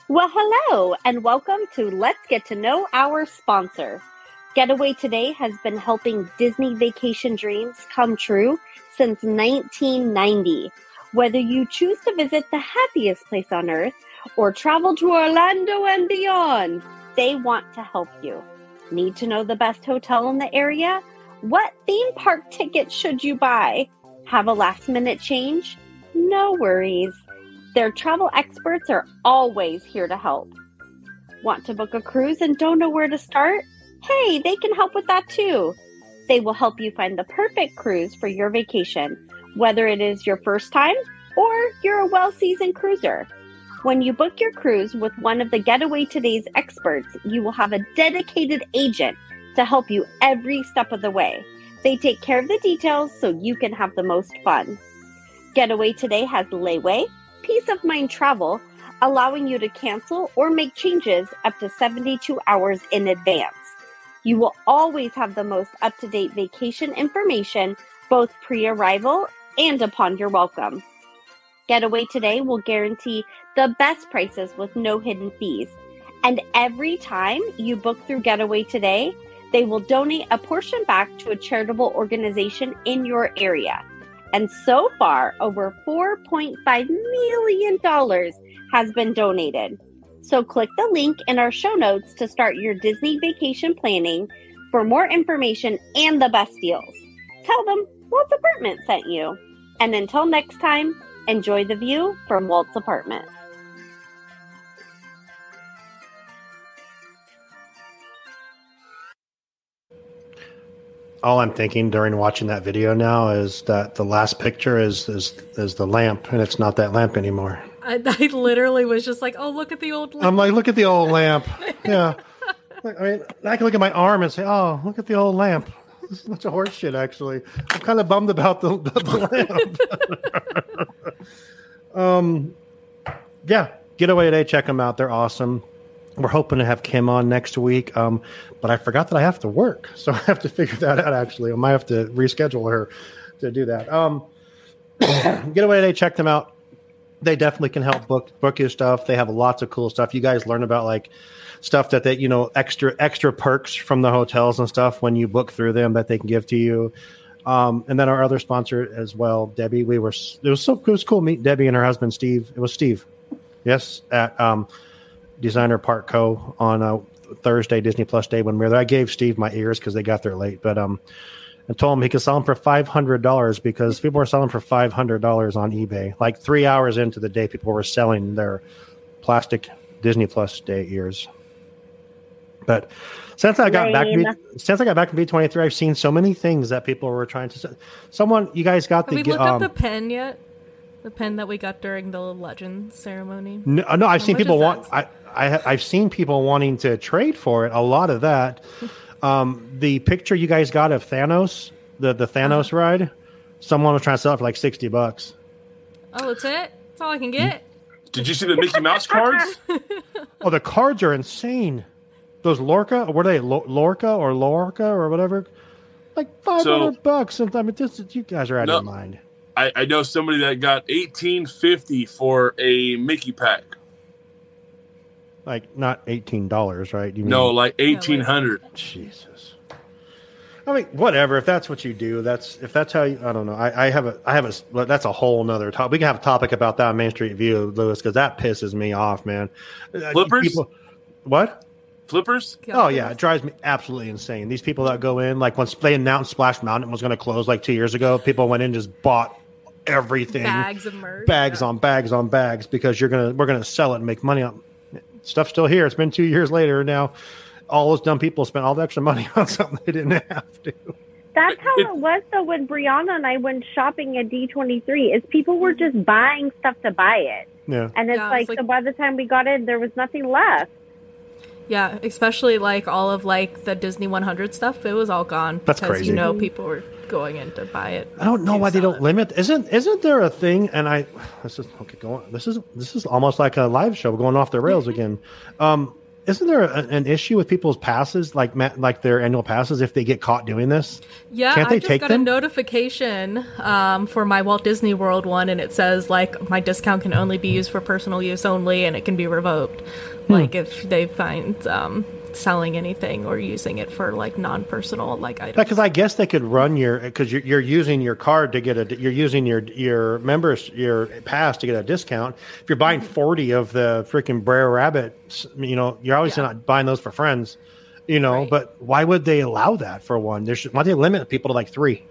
Well, hello, and welcome to Let's Get to Know Our Sponsor. Getaway Today has been helping Disney vacation dreams come true since 1990. Whether you choose to visit the happiest place on earth or travel to Orlando and beyond, they want to help you. Need to know the best hotel in the area? What theme park ticket should you buy? Have a last minute change? No worries. Their travel experts are always here to help. Want to book a cruise and don't know where to start? Hey, they can help with that too. They will help you find the perfect cruise for your vacation, whether it is your first time or you're a well seasoned cruiser. When you book your cruise with one of the Getaway Today's experts, you will have a dedicated agent to help you every step of the way. They take care of the details so you can have the most fun. Getaway Today has layaway, peace of mind travel, allowing you to cancel or make changes up to 72 hours in advance. You will always have the most up to date vacation information, both pre arrival and upon your welcome. Getaway Today will guarantee the best prices with no hidden fees. And every time you book through Getaway Today, they will donate a portion back to a charitable organization in your area. And so far, over $4.5 million has been donated. So click the link in our show notes to start your Disney vacation planning for more information and the best deals. Tell them Walt's Apartment sent you. And until next time, enjoy the view from Walt's Apartment. all I'm thinking during watching that video now is that the last picture is is is the lamp, and it's not that lamp anymore. I, I literally was just like, oh, look at the old. Lamp. I'm like, look at the old lamp. Yeah, I mean, I can look at my arm and say, oh, look at the old lamp. This is a bunch of horse shit. Actually, I'm kind of bummed about the, the, the lamp. um, yeah, getaway today. Check them out. They're awesome. We're hoping to have Kim on next week. Um, but I forgot that I have to work, so I have to figure that out. Actually, I might have to reschedule her to do that. Um, getaway today. Check them out. They definitely can help book book your stuff. They have lots of cool stuff. You guys learn about like stuff that they you know extra extra perks from the hotels and stuff when you book through them that they can give to you. Um, and then our other sponsor as well, Debbie. We were it was so it was cool meeting Debbie and her husband Steve. It was Steve, yes, at um, Designer Park Co. on uh, Thursday Disney Plus Day when we were there. I gave Steve my ears because they got there late, but um, and told him he could sell them for five hundred dollars because people were selling for five hundred dollars on eBay. Like three hours into the day, people were selling their plastic Disney Plus Day ears. But since I got back, since I got back from D twenty three, I've seen so many things that people were trying to. sell. Someone, you guys got Have the we looked um, up the pen yet? The pen that we got during the Legends ceremony. No, no I've How seen people want. I, I, I've seen people wanting to trade for it. A lot of that. Um, the picture you guys got of Thanos, the the Thanos Uh-huh. ride, someone was trying to sell it for like sixty bucks. Oh, that's it. That's all I can get. Did you see the Mickey Mouse cards? Oh, the cards are insane. Those Lorca, or were they Lo- Lorca or Lorca or whatever? Like five hundred So- bucks. And I mean, this, you guys are out No. of your mind. I, I know somebody that got eighteen fifty for a Mickey pack. Like not eighteen dollars, right? You No, like eighteen hundred. Jesus. I mean, whatever. If that's what you do, that's if that's how you. I don't know. I, I have a. I have a. That's a whole nother topic. We can have a topic about that on Main Street View, Louis, because that pisses me off, man. Uh, Flippers? People, What? Flippers? Oh yeah, it drives me absolutely insane. These people that go in, like once they announced Splash Mountain was going to close like two years ago, people went in and just bought everything, Bags of merch. bags on bags on bags, because you're gonna we're gonna sell it and make money on. Stuff's still here. It's been two years later now. All those dumb people spent all the extra money on something they didn't have to. That's how it was though when Breanna and I went shopping at D23. Is people were just buying stuff to buy it, Yeah, and it's Yeah, it's like, like- so by the time we got in, there was nothing left. Yeah, especially like all of like the Disney 100 stuff. It was all gone. That's because crazy. You know, people were going in to buy it. I don't know why they don't it. limit. Isn't isn't there a thing? And I this is okay. Going. This is this is almost like a live show going off the rails again. Um, isn't there a, an issue with people's passes, like like their annual passes, if they get caught doing this? Yeah, Can't I they just take got them? a notification um, for my Walt Disney World one, and it says like my discount can only be used for personal use only, and it can be revoked. Hmm. Like if they find um, selling anything or using it for like non-personal like items. Because I guess they could run your because you're, you're using your card to get a you're using your your members your pass to get a discount. If you're buying forty of the freaking Brer Rabbit, you know you're obviously not buying those for friends, you know. Right. But why would they allow that for one? There should, why do they limit people to like three?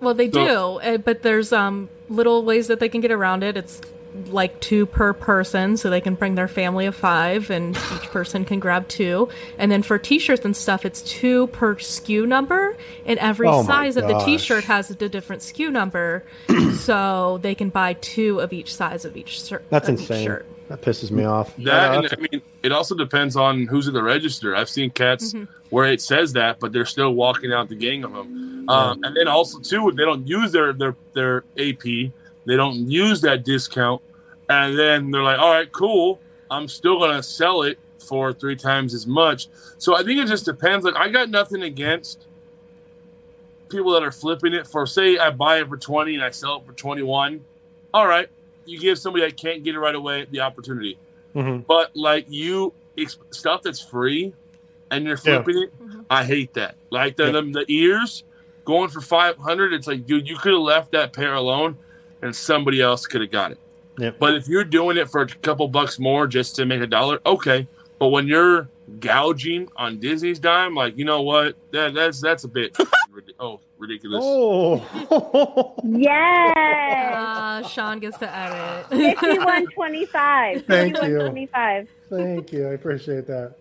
Well, they do, So- uh, but there's um little ways that they can get around it. It's like two per person, so they can bring their family of five, and each person can grab two. And then for T-shirts and stuff, it's two per SKU number, and every Oh size of the. T-shirt has a different SKU number, so they can buy two of each size of each shirt. That's of each insane. Shirt. That pisses me off. That and that's- I mean, it also depends on who's at the register. I've seen cats where it says that, but they're still walking out the gang of them. Um, and then also too, they don't use their their their AP. They don't use that discount, and then they're like, "All right, cool. I'm still gonna sell it for three times as much." So I think it just depends. Like, I got nothing against people that are flipping it for. Say, I buy it for twenty and I sell it for twenty one. All right, you give somebody that can't get it right away the opportunity Mhm. but like you stuff that's free and you're Yeah. flipping it i hate that like the, Yeah. the, the ears going for 500 it's like dude you could have left that pair alone and somebody else could have got it Yeah. but if you're doing it for a couple bucks more just to make a dollar okay but when you're gouging on disney's dime like you know what that that's that's a bit rid- oh ridiculous Oh, Yes. Uh, Shawn gets to edit. Fifty-one twenty-five. Thank you. Fifty-one twenty-five. thank you. I appreciate that.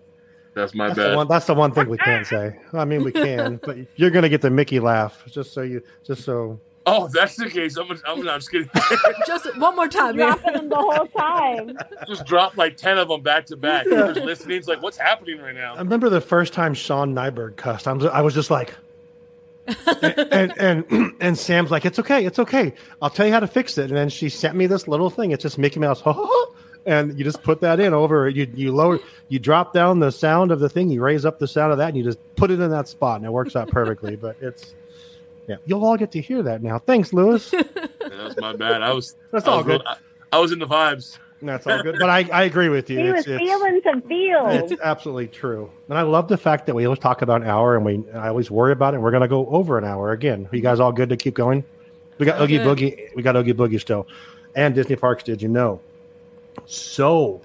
that's my That's bad the, one, that's the one thing we can't say. I mean, we can, but you're gonna get the Mickey laugh. Just so you, just so. Oh that's the case i'm, I'm not just kidding Just one more time, man. Dropping them the whole time. just drop like 10 of them back to back Whoever's listening it's like what's happening right now I remember the first time Sean Nyberg cussed. I'm, I was just like, and, and and and Sam's like, it's okay, it's okay. I'll tell you how to fix it. And then she sent me this little thing. It's just Mickey Mouse, and you just put that in over. You you lower, you drop down the sound of the thing. You raise up the sound of that, and you just put it in that spot, and it works out perfectly. but it's yeah, you'll all get to hear that now. Thanks, Louis. that was my bad i was That's I all was good. real- I, I was in the vibes That's all good. But I, I agree with you. He was It's, it's, feeling some feels. it's absolutely true. And I love the fact that we always talk about an hour and we I always worry about it. And we're going to go over an hour again. Are you guys all good to keep going? We got Oogie good. Boogie. We got Oogie Boogie still. And Disney Parks, did you know? So,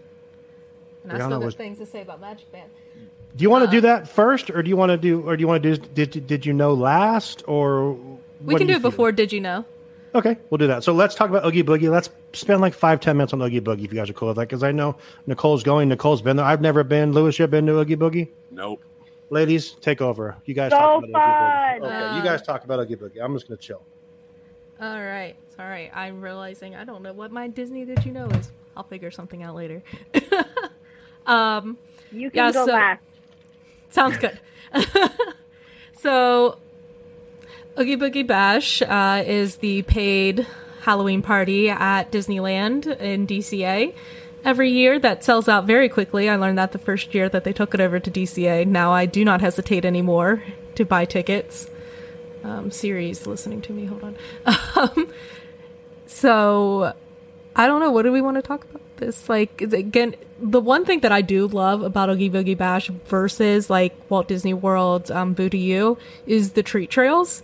And I Breanna still got was- things to say about Magic Band. Do you want to Uh, do that first or do you want to do or do you want to do did did you know last or We can do do it before Did You Know? Okay, we'll do that. So let's talk about Oogie Boogie. Let's spend like five, ten minutes on Oogie Boogie if you guys are cool with that. Because I know Nicole's going. Nicole's been there. I've never been. Louis, you've been to Oogie Boogie? nope Ladies, take over. You guys So talk about Oogie Boogie. fun. Okay, you guys talk about Oogie Boogie. I'm just gonna chill. All right. All right. I'm realizing I don't know what my Disney Did You Know is. I'll figure something out later. um, You can Yeah, go so- last. Sounds good. so, Oogie Boogie Bash uh, is the paid Halloween party at Disneyland in DCA every year that sells out very quickly. I learned that the first year that they took it over to DCA. Now I do not hesitate anymore to buy tickets. Um, Siri's listening to me. Hold on. Um, so I don't know. What do we want to talk about this? Like again, the one thing that I do love about Oogie Boogie Bash versus like Walt Disney World's um, Boo to You is the treat trails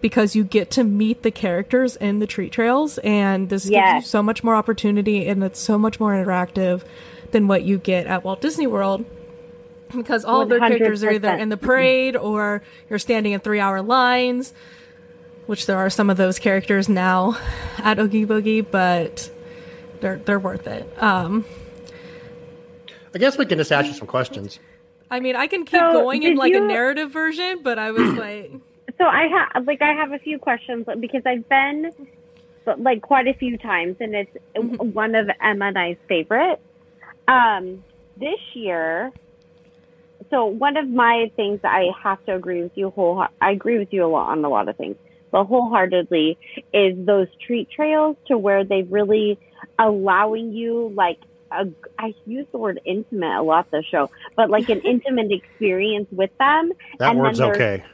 because you get to meet the characters in the treat trails, and this gives you so much more opportunity, and it's so much more interactive than what you get at Walt Disney World. because all of their characters are either in the parade or you're standing in three hour lines, which there are some of those characters now at Oogie Boogie, but they're they're worth it. Um, I guess we can just ask you some questions. I mean, I can keep So, going in did like a narrative version, but I was like, So I have like I have a few questions because I've been like quite a few times, and it's one of Emma and I's favorite. Um, this year, so one of my things I have to agree with you whole. I agree with you a lot on a lot of things, but wholeheartedly is those treat trails to where they really allowing you like a, I use the word intimate a lot this show, but like an intimate experience with them. That and then word's there's- okay.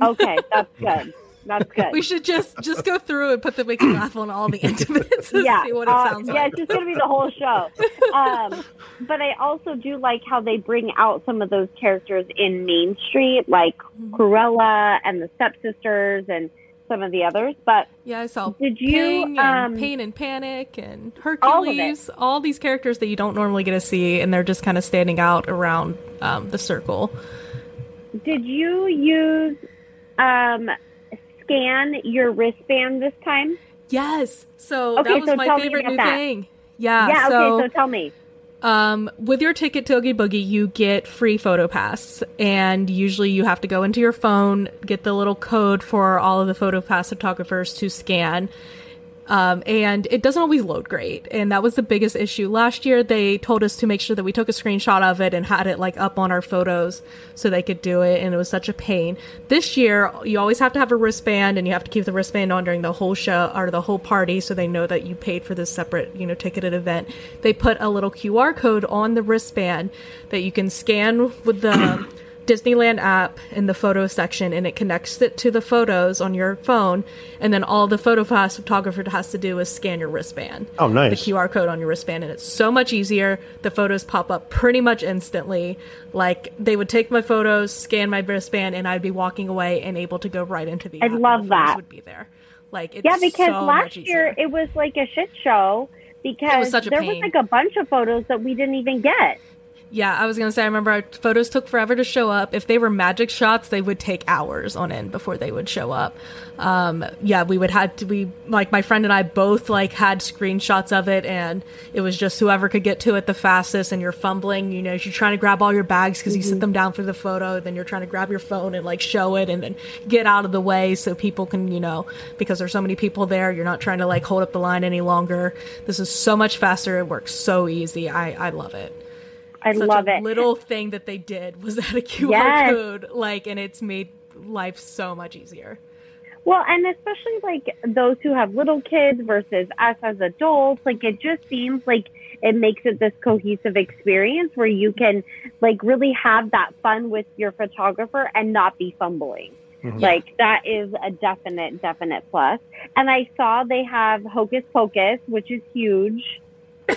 Okay, that's good. That's good. we should just just go through and put the Mickey laugh on all the intimates and yeah, see what it uh, sounds yeah, like. it's just gonna be the whole show. Um, but I also do like how they bring out some of those characters in Main Street, like Mm-hmm. Cruella and the stepsisters and some of the others. But Yeah, I saw Did you, and um, Pain and Panic and All. Hercules, all, these characters that you don't normally get to see, and they're just kind of standing out around um, the circle. did you use um, scan your wristband this time? Yes, so Okay, that was so my favorite new that. thing. Yeah, yeah. so, okay, so tell me. Um, with your ticket to Oogie Boogie, you get free photo pass, and usually you have to go into your phone, get the little code for all of the photo pass photographers to scan. Um, and it doesn't always load great, and that was the biggest issue. Last year, they told us to make sure that we took a screenshot of it and had it like up on our photos so they could do it, and it was such a pain. This year, you always have to have a wristband, and you have to keep the wristband on during the whole show or the whole party, so they know that you paid for this separate, you know, ticketed event. They put a little QR code on the wristband that you can scan with the Disneyland app in the photo section and it connects it to the photos on your phone and then all the photo photographer has to do is scan your wristband. Oh, nice. The QR code on your wristband and it's so much easier. The photos pop up pretty much instantly. Like they would take my photos, scan my wristband and I'd be walking away and able to go right into the I app and love that. would be there. Like it's Yeah, because so last year it was like a shit show because such a there was like a bunch of photos that we didn't even get. Yeah, I was gonna say. I remember our photos took forever to show up. If they were magic shots, they would take hours on end before they would show up. Um, yeah, we would had to. We like my friend and I both like had screenshots of it, and it was just whoever could get to it the fastest. And you're fumbling. You know, you're trying to grab all your bags because you sit them down for the photo. Then you're trying to grab your phone and like show it, and then get out of the way so people can, you know, because there's so many people there. You're not trying to like hold up the line any longer. This is so much faster. It works so easy. I I love it I such love a it. little thing that they did was add a QR Yes. code, like, and it's made life so much easier. Well, and especially like those who have little kids versus us as adults, like it just seems like it makes it this cohesive experience where you can like really have that fun with your photographer and not be fumbling. Like that is a definite, definite plus. And I saw they have Hocus Pocus, which is huge.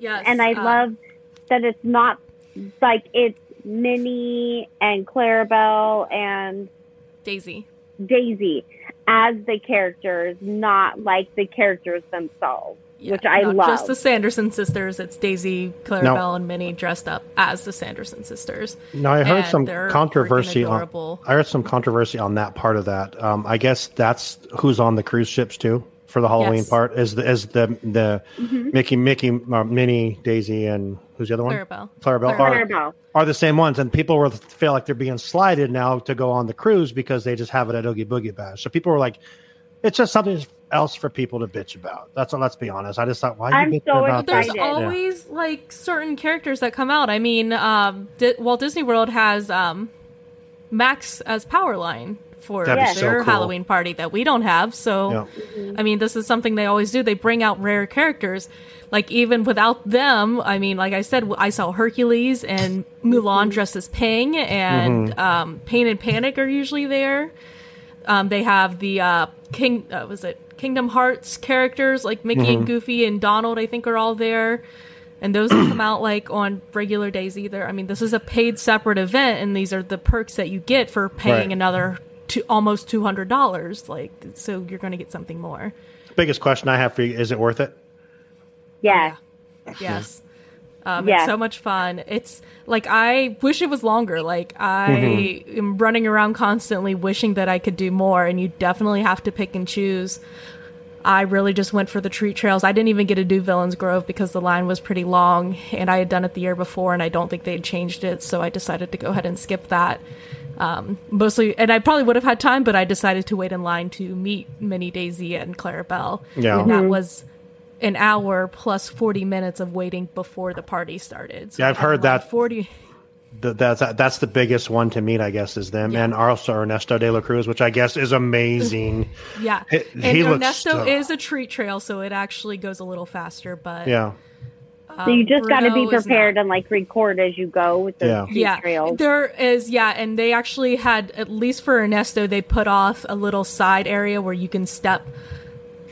Yes, and I um, love that it's not like it's Minnie and Clarabelle and Daisy. Daisy as the characters, not like the characters themselves, Yeah, which I no, love. Just the Sanderson sisters. It's Daisy, Clarabelle, No. and Minnie dressed up as the Sanderson sisters. No, I heard And some controversy on. I heard some controversy on that part of that. Um, I guess that's who's on the cruise ships too for the Halloween Yes. part. Is the is the the Mm-hmm. Mickey Mickey uh, Minnie Daisy and who's the other one? Clarabelle. Clarabelle. Clarabelle. Are, are the same ones, and people were feel like they're being slighted now to go on the cruise because they just have it at Oogie Boogie Bash. So people were like, it's just something else for people to bitch about. That's let's be honest. I just thought, why are I'm you bitching so about There's this? excited. always like certain characters that come out. I mean, um, Di- Walt Disney World has um, Max as Powerline for That'd be so cool. Halloween party that we don't have. So, Yeah. I mean, this is something they always do. They bring out rare characters. Like even without them, I mean, like I said, I saw Hercules and Mulan dressed as Ping, and Mm-hmm. um, Pain and Panic are usually there. Um, they have the uh, King, uh, was it Kingdom Hearts characters like Mickey Mm-hmm. and Goofy and Donald? I think are all there, and those come out like on regular days either. I mean, this is a paid separate event, and these are the perks that you get for paying Right. another to almost two hundred dollars. Like, so you're going to get something more. Biggest question I have for you: Is it worth it? Yeah. Yes. Um, Yes. It's so much fun. It's like I wish it was longer. Like I Mm-hmm. am running around constantly, wishing that I could do more. And you definitely have to pick and choose. I really just went for the treat trails. I didn't even get to do Villains Grove because the line was pretty long, and I had done it the year before, and I don't think they'd changed it, so I decided to go ahead and skip that. Um, mostly, and I probably would have had time, but I decided to wait in line to meet Minnie Daisy and Clarabelle. Yeah. and that was an hour plus forty minutes of waiting before the party started. So Yeah, I I've heard around that. forty. Th- that's that's the biggest one to meet, I guess, is them, and also Ernesto de la Cruz, which I guess is amazing. Yeah, He- and he looks Ernesto is a treat trail, so it actually goes a little faster. But Yeah, So you just got to be Um, Bruno is prepared not. and like record as you go with the Yeah. treat yeah, there is yeah, and they actually had at least for Ernesto, they put off a little side area where you can step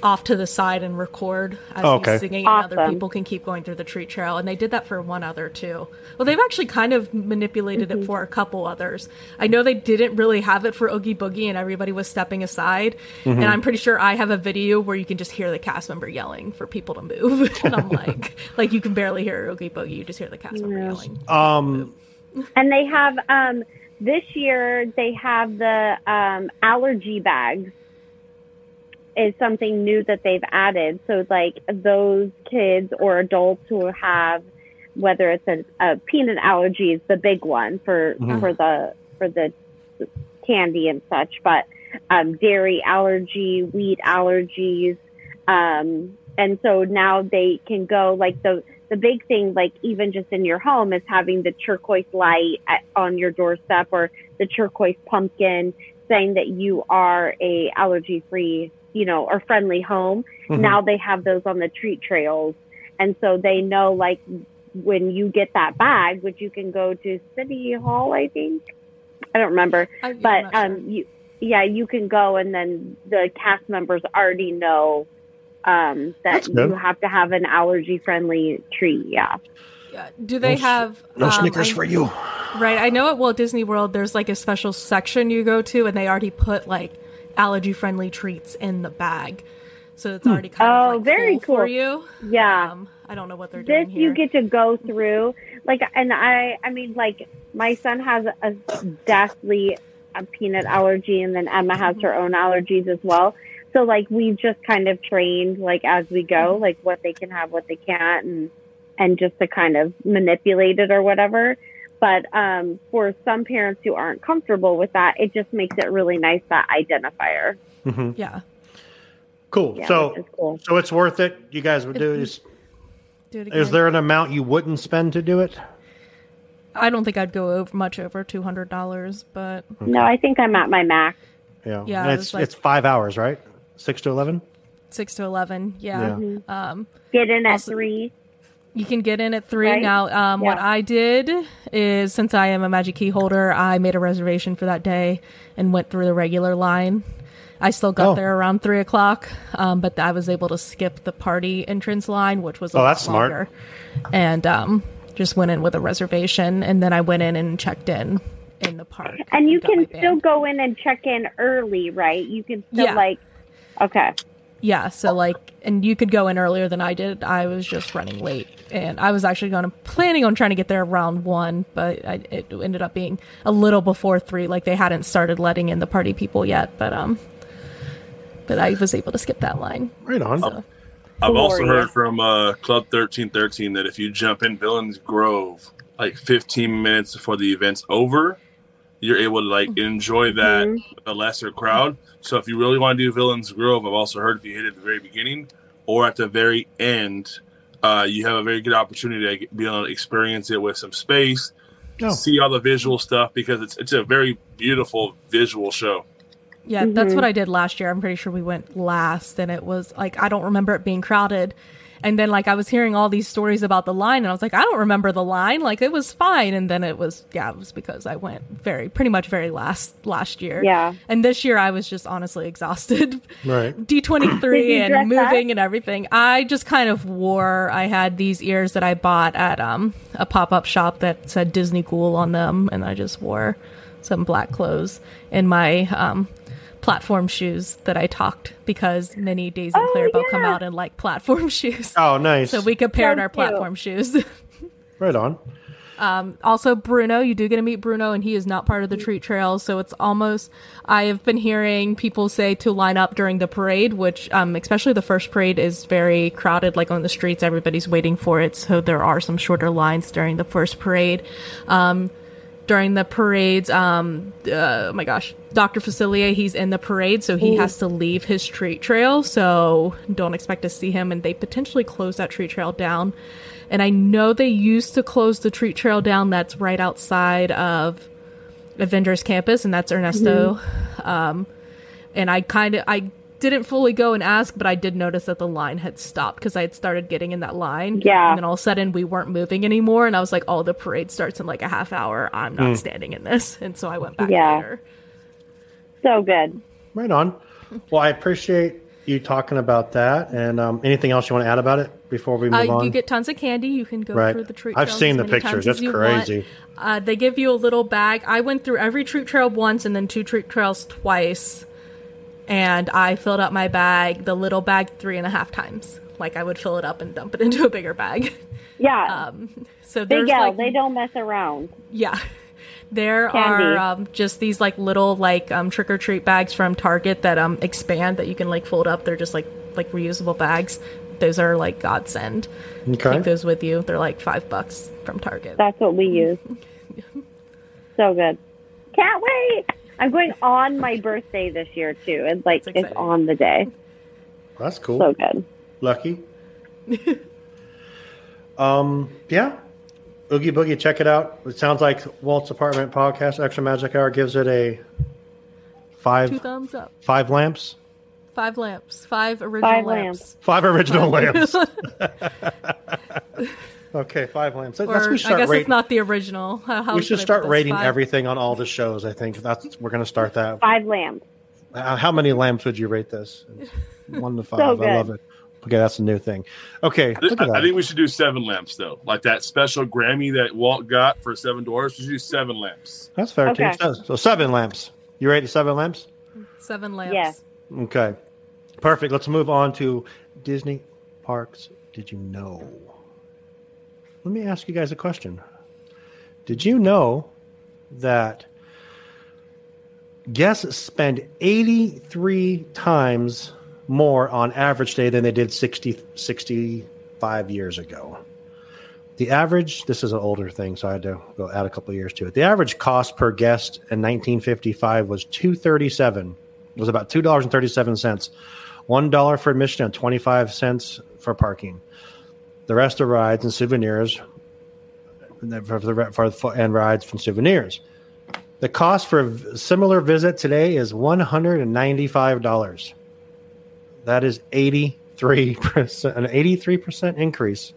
off to the side and record as Oh, okay. he's singing, and other people can keep going through the treat trail. And they did that for one other too. Well, they've actually kind of manipulated Mm-hmm. it for a couple others. I know they didn't really have it for Oogie Boogie, and everybody was stepping aside. Mm-hmm. And I'm pretty sure I have a video where you can just hear the cast member yelling for people to move. and I'm like, like you can barely hear Oogie Boogie, you just hear the cast member yelling. um, And they have um this year they have the um allergy bags is something new that they've added. So like those kids or adults who have whether it's a, a peanut allergy is the big one for for the for the candy and such, but um, dairy allergy, wheat allergies, um, and so now they can go like the the big thing, like even just in your home, is having the turquoise light at, on your doorstep or the turquoise pumpkin, saying that you are a allergy free, you know, or friendly home. Now they have those on the treat trails, and so they know like when you get that bag, which you can go to City Hall, I think. I don't remember, I- I'm but sure. um, you, yeah, you can go, and then the cast members already know um, that you have to have an allergy friendly treat. Yeah. Yeah. Do they No have no um, Snickers I- for you. Right. I know at Walt Disney World there's like a special section you go to and they already put like allergy friendly treats in the bag. So it's hmm. already kind Oh, of like very full for cool. you. Yeah. Um, I don't know what they're this doing here. you get to go through like and i i mean like my son has a deathly a peanut allergy and then emma has mm-hmm. her own allergies as well so like we've just kind of trained like as we go mm-hmm. like what they can have what they can't and and just to kind of manipulate it or whatever but um for some parents who aren't comfortable with that it just makes it really nice that identifier yeah. cool. yeah so, cool so it's worth it. You guys would do it. Is, Do it is again. there an amount you wouldn't spend to do it? I don't think I'd go over much over two hundred dollars, but no i think i'm at my max Yeah, Yeah, And it's was like- it's five hours, right? Six to eleven. six to eleven, yeah. Yeah. Um, get in at Also- three You can get in at three. Right? Now, um, what I did is since I am a magic key holder, I made a reservation for that day and went through the regular line. I still got Oh. there around three o'clock, um, but I was able to skip the party entrance line, which was a Oh, lot that's smart. and um, just went in with a reservation, and then I went in and checked in in the park. And you got can still go in and check in early, right? You can still Yeah. like, okay, Yeah, so like, and you could go in earlier than I did. I was just running late, and I was actually going to planning on trying to get there around one, but I, it ended up being a little before three. Like they hadn't started letting in the party people yet, but um, but I was able to skip that line. Right on. So I've also heard from uh, Club thirteen thirteen that if you jump in Villains Grove like fifteen minutes before the event's over, you're able to like enjoy that with a lesser crowd. So if you really want to do Villains Grove, I've also heard if you hit it at the very beginning or at the very end, uh, you have a very good opportunity to be able to experience it with some space, Oh. see all the visual stuff because it's it's a very beautiful visual show. yeah, that's what I did last year. I'm pretty sure we went last, and it was like I don't remember it being crowded. And then like I was hearing all these stories about the line, and I was like, I don't remember the line. Like it was fine. And then it was yeah, it was because I went very pretty much very last last year. Yeah. And this year I was just honestly exhausted. Right. D twenty Did three you and dress moving and everything. I just kind of wore. I had these ears that I bought at um a pop up shop that said Disney Cool on them, and I just wore some black clothes and my um platform shoes that I talked because Minnie, Daisy, and Oh, Clarabelle come out in like platform shoes. Oh, nice. So we compared So our cute. platform shoes. Right on. Also, Bruno, you do get to meet Bruno, and he is not part of the treat trail. So it's almost. I have been hearing people say to line up during the parade, which, um, especially the first parade, is very crowded. Like on the streets, everybody's waiting for it. So there are some shorter lines during the first parade. Um, during the parades, um, uh, oh my gosh, Dr. Facilier, he's in the parade, so he has to leave his treat trail. So don't expect to see him, and they potentially close that treat trail down. And I know they used to close the treat trail down that's right outside of Avengers campus, and that's Ernesto. Um, and I kind of I didn't fully go and ask, but I did notice that the line had stopped because I had started getting in that line. Yeah. And then all of a sudden we weren't moving anymore, and I was like, "Oh, the parade starts in like a half hour. I'm not standing in this." And so I went back Yeah. later. So good. Right on. Well, I appreciate you talking about that. And um, anything else you want to add about it before we Uh, move on? you get tons of candy. You can go Right. through the treat. I've seen the pictures. That's as you want. crazy. Uh, they give you a little bag. I went through every treat trail once and then two treat trails twice, and I filled up my bag, the little bag, three and a half times. Like I would fill it up and dump it into a bigger bag. Yeah. So Big there's L, like they don't mess around. yeah. There Candy. are um, just these like little like um, trick or treat bags from Target that um expand that you can like fold up. They're just like like reusable bags. Those are like godsend. Okay. Take those with you. They're like five bucks from Target. That's what we use. so good. Can't wait. I'm going on my birthday this year too. It's like That's it's exciting. on the day. That's cool. So good. Lucky. um, yeah. Oogie Boogie, check it out. It sounds like Walt's Apartment Podcast Extra Magic Hour gives it a five. Two five thumbs up. five lamps. Five lamps. Five original Five lamps. Five original lamps. Okay, five lamps. Let's Or we I guess rating. it's not the original. How, how we should start rating Five? everything on all the shows. I think that's we're going to start that. Five lamps. Uh, How many lamps would you rate this? One to five. So I love it. Okay, that's a new thing. Okay, look at I, that. I think we should do seven lamps though, like that special Grammy that Walt got for Seven Dwarfs. We should do seven lamps. that's fair Okay. too. So, so seven lamps. You rated seven lamps? Seven lamps. Yeah. Okay, perfect. Let's move on to Disney parks. Did you know? Let me ask you guys a question. Did you know that guests spend 83 times more on average day than they did 60, 65 years ago? The average, this is an older thing, so I had to go add a couple years to it. The average cost per guest in 1955 was 237. It was about $2.37. $1 for admission and 25 cents for parking. The rest are rides and souvenirs for the for, for and rides from souvenirs. The cost for a similar visit today is one hundred and ninety five dollars. That is eighty three percent, an eighty three percent increase,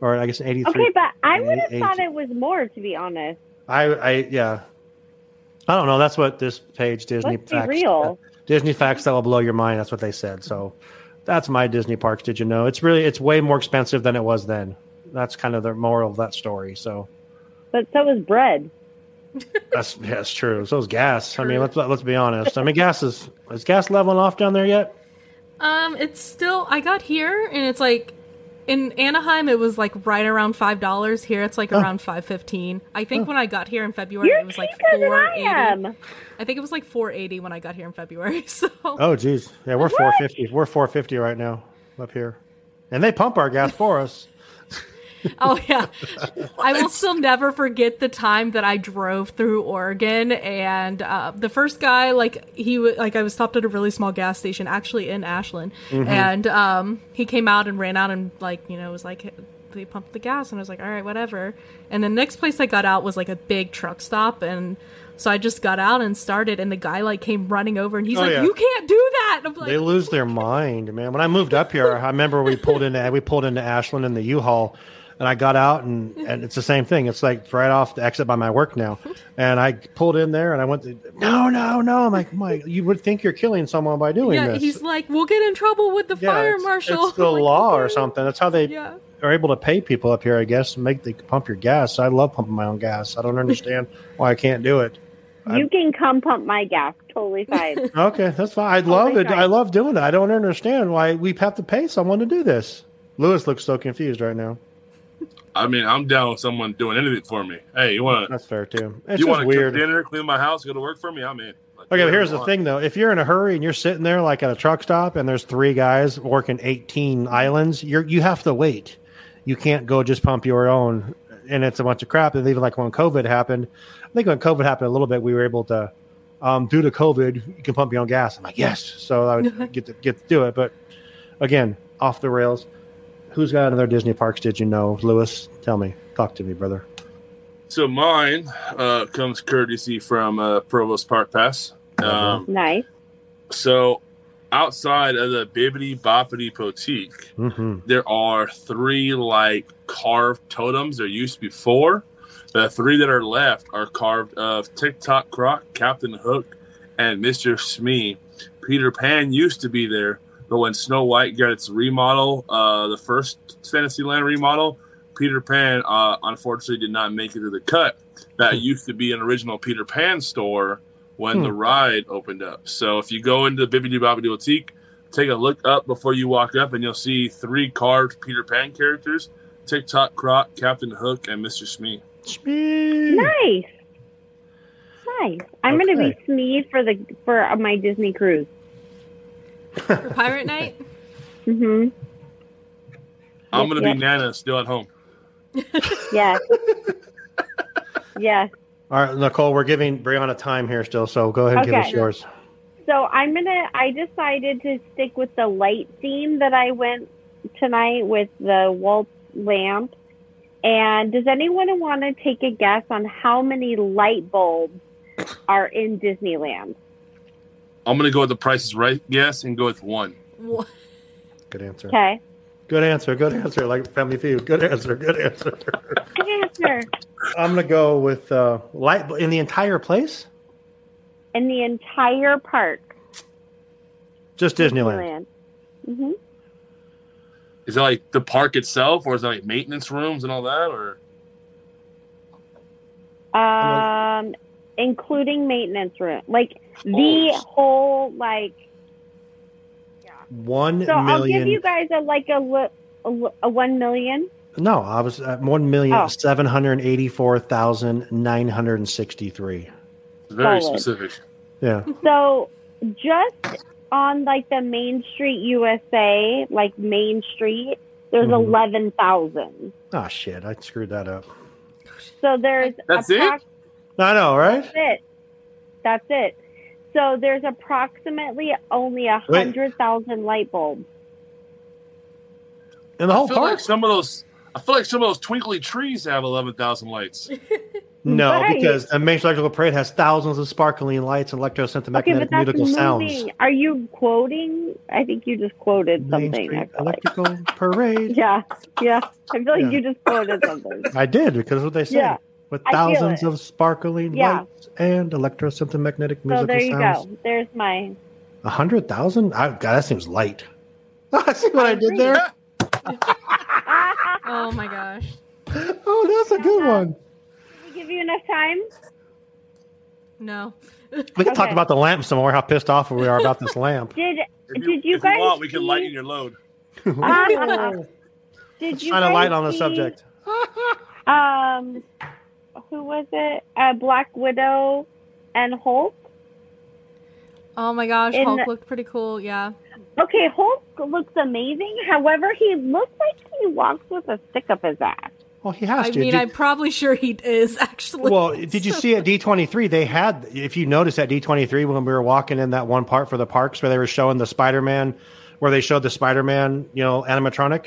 or I guess an eighty three. Okay, but I would have thought it was more to be honest. I, I, yeah, I don't know. That's what this page Disney Let's facts. real. Disney facts that will blow your mind. That's what they said. So that's my Disney parks. Did you know? It's really it's way more expensive than it was then. That's kind of the moral of that story. So But so is bread. that's yeah, it's true. So is gas. I mean, let's let's be honest. I mean, gas is is gas leveling off down there yet? Um, it's still. I got here and it's like in Anaheim it was like right around five dollars. Here it's like oh. around five fifteen. I think oh. when I got here in February You're it was like four I I think it was like four eighty when I got here in February. So Oh, geez. Yeah, we're four fifty. We're four fifty right now up here, and they pump our gas for us. Oh yeah, I will still never forget the time that I drove through Oregon, and uh, the first guy, like he, w- like I was stopped at a really small gas station, actually in Ashland, and um, he came out and ran out and like you know was like they pumped the gas, and I was like, all right, whatever. And the next place I got out was like a big truck stop, and so I just got out and started, and the guy like came running over, and he's Oh, like, yeah. you can't do that. Like, They lose their mind, man. When I moved up here, I remember we pulled into we pulled into Ashland in the U-Haul, and I got out, and, and it's the same thing. It's like right off the exit by my work now, and I pulled in there, and I went, to, no, no, no. I'm like, Mike, you would think you're killing someone by doing yeah, this. he's like, we'll get in trouble with the Yeah, fire it's- marshal. It's the like, law or something. That's how they Yeah. are able to pay people up here, I guess, and make they pump your gas. I love pumping my own gas. I don't understand why I can't do it. You can come pump my gas. Totally fine. Okay, that's fine. I love it. try. I love doing it. I don't understand why we have to pay someone to do this. Louis looks so confused right now. I mean, I'm down with someone doing anything for me. Hey, you want to? That's fair too. It's You want to cook dinner, clean my house, go to work for me? I'm in. Like, Okay, but here's the want. thing though. If you're in a hurry and you're sitting there like at a truck stop and there's three guys working 18 islands, you're you have to wait. You can't go just pump your own and it's a bunch of crap. And even like when COVID happened, I think when COVID happened a little bit, we were able to um, due to COVID, you can pump your own gas. I'm like, yes. So I would get to get to do it. But again, off the rails. Who's got another Disney parks did you know? Louis, tell me. Talk to me, brother. So mine uh, comes courtesy from uh, Provost Park Pass. Um, Nice. so outside of the Bibbidi Bobbidi Boutique, Mm-hmm. there are three like carved totems. There used to be four. The three that are left are carved of Tick-Tock Croc, Captain Hook, and Mr. Smee. Peter Pan used to be there, but when Snow White got its remodel, uh, the first Fantasyland remodel, Peter Pan uh, unfortunately did not make it to the cut. That used to be an original Peter Pan store when Hmm. the ride opened up. So if you go into Bibbidi Bobbidi Boutique, take a look up before you walk up, and you'll see three carved Peter Pan characters: Tick-Tock Croc, Captain Hook, and Mr. Smee. Smee. Nice. Nice. I'm going to be Smee for the for my Disney cruise. For Pirate Night? hmm I'm gonna yep. be Nana still at home. Yes. yes. All right, Nicole, we're giving Breanna time here still, so go ahead and give us yours. So I'm gonna. I decided to stick with the light theme that I went tonight with the Walt's lamp. And does anyone want to take a guess on how many light bulbs are in Disneyland? I'm gonna go with the Price is Right guess and go with one. What? Good answer. Okay. Good answer. Good answer. Like Family Feud. Good answer. Good answer. Good answer. I'm gonna go with uh, light in the entire place. In the entire park, Just Disneyland. hmm Is it like the park itself, or is it like maintenance rooms and all that, or Um, including maintenance room, like the Oh. whole like. One So I'll give you guys a like a, li- a, li- a one million. No, I was at one million Oh. seven hundred eighty-four thousand nine hundred and sixty-three. very Solid. specific? Yeah. So just on like the Main Street USA, like Main Street, there's Mhm. eleven thousand. Oh shit! I screwed that up. So there's That's it? Approx- I know, right? That's it. That's it. So there's approximately only a hundred thousand light bulbs. In the I whole feel park? like some of those. I feel like some of those twinkly trees have eleven thousand lights. no, Right. because the Main Electrical Parade has thousands of sparkling lights and Okay, electromagnetic but musical sounds. Are you quoting? I think you just quoted Main something. I Street feel like. Electrical Parade. Yeah, yeah. I feel like Yeah. you just quoted something. I did because that's what they said. Yeah, With thousands of sparkling Yeah. lights and electromagnetic So musical there you sounds. go. There's my. A hundred thousand? I God, that seems light. See what I did there? Oh my gosh. Oh, that's a good one. Did we give you enough time? No. We can talk Okay. about the lamp some more. How pissed off we are about this lamp. Did If Did you if guys want, we can lighten your load. Ah, did you Shine a light on the see, subject. Um, who was it? Uh, Black Widow and Hulk. Oh my gosh, In Hulk the- looked pretty cool. Yeah. Okay, Hulk looks amazing. However, he looks like he walks with a stick up his ass. Well, he has I to. mean, Did- I'm probably sure he is actually. well, did you see at D23? They had, if you notice at D23 when we were walking in that one part for the parks where they were showing the Spider Man, where they showed the Spider Man, you know, animatronic.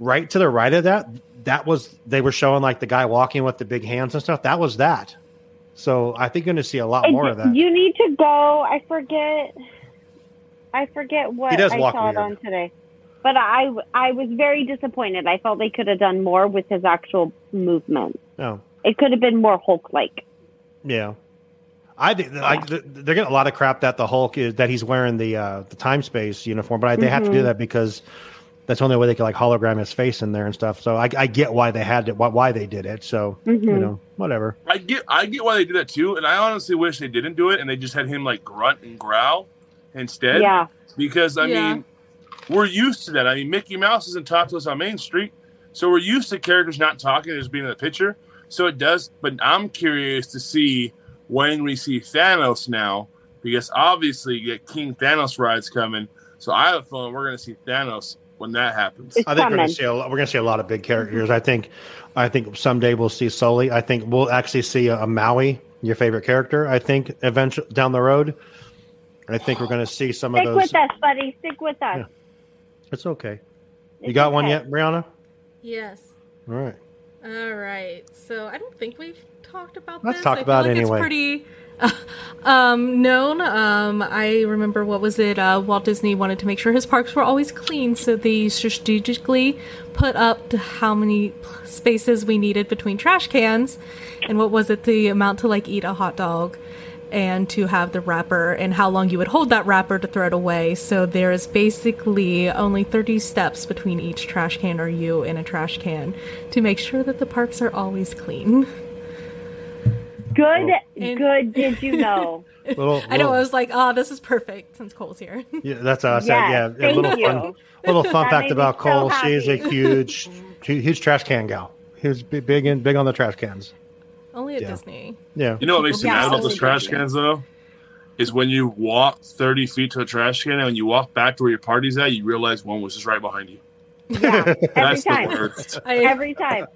Right to the right of that, that was they were showing like the guy walking with the big hands and stuff. That was that. So I think you're going to see a lot more of that. You need to go. I forget. I forget what I saw it on today. But I, I was very disappointed. I felt they could have done more with his actual movement. No. It could have been more Hulk like. Yeah, I think I, they're getting a lot of crap that the Hulk is that he's wearing the uh, the time space uniform, but I, they have to do Mhm. that because that's the only way they could like hologram his face in there and stuff. So I, I get why they had it, why, why they did it. So you Mhm. know, whatever. I get I get why they did that too, and I honestly wish they didn't do it and they just had him like grunt and growl instead. Yeah. Because I Yeah. mean, we're used to that. I mean, Mickey Mouse doesn't talk to us on Main Street. So we're used to characters not talking, just being in the picture. So it does, but I'm curious to see when we see Thanos now, because obviously you get King Thanos rides coming. So I have a feeling we're going to see Thanos when that happens. It's I think we're going to see a, we're going to see a lot of big characters. I think I think someday we'll see Sully. I think we'll actually see a, a Maui, your favorite character. I think eventually down the road. I think we're going to see some Stick of those. Stick with us, buddy. Stick with us. Yeah. It's okay. You It's got one yet, Breanna? Yes. All right. All right. So I don't think we've talked about Let's this. talk I about feel it like anyway. It's pretty um, known. Um, I remember what was it? Uh, Walt Disney wanted to make sure his parks were always clean, so they strategically put up how many spaces we needed between trash cans, and what was it? The amount to like eat a hot dog. And to have the wrapper, and how long you would hold that wrapper to throw it away. So there is basically only 30 steps between each trash can or you in a trash can to make sure that the parks are always clean. Good, And- good. Did you know? Little, I know. little- I was like, oh, this is perfect since Cole's here. Yeah, that's what I said. Yes, yeah, a thank little you. fun, little fun That fact about so Cole. She is a huge, huge, huge trash can gal. He's big, big in, big on the trash cans. Only at Yeah. Disney. Yeah, You know what makes me Yeah, mad about only those trash Disney. cans though? Is when you walk 30 feet to a trash can and when you walk back to where your party's at, you realize one was just right behind you. Yeah, every time. Every time.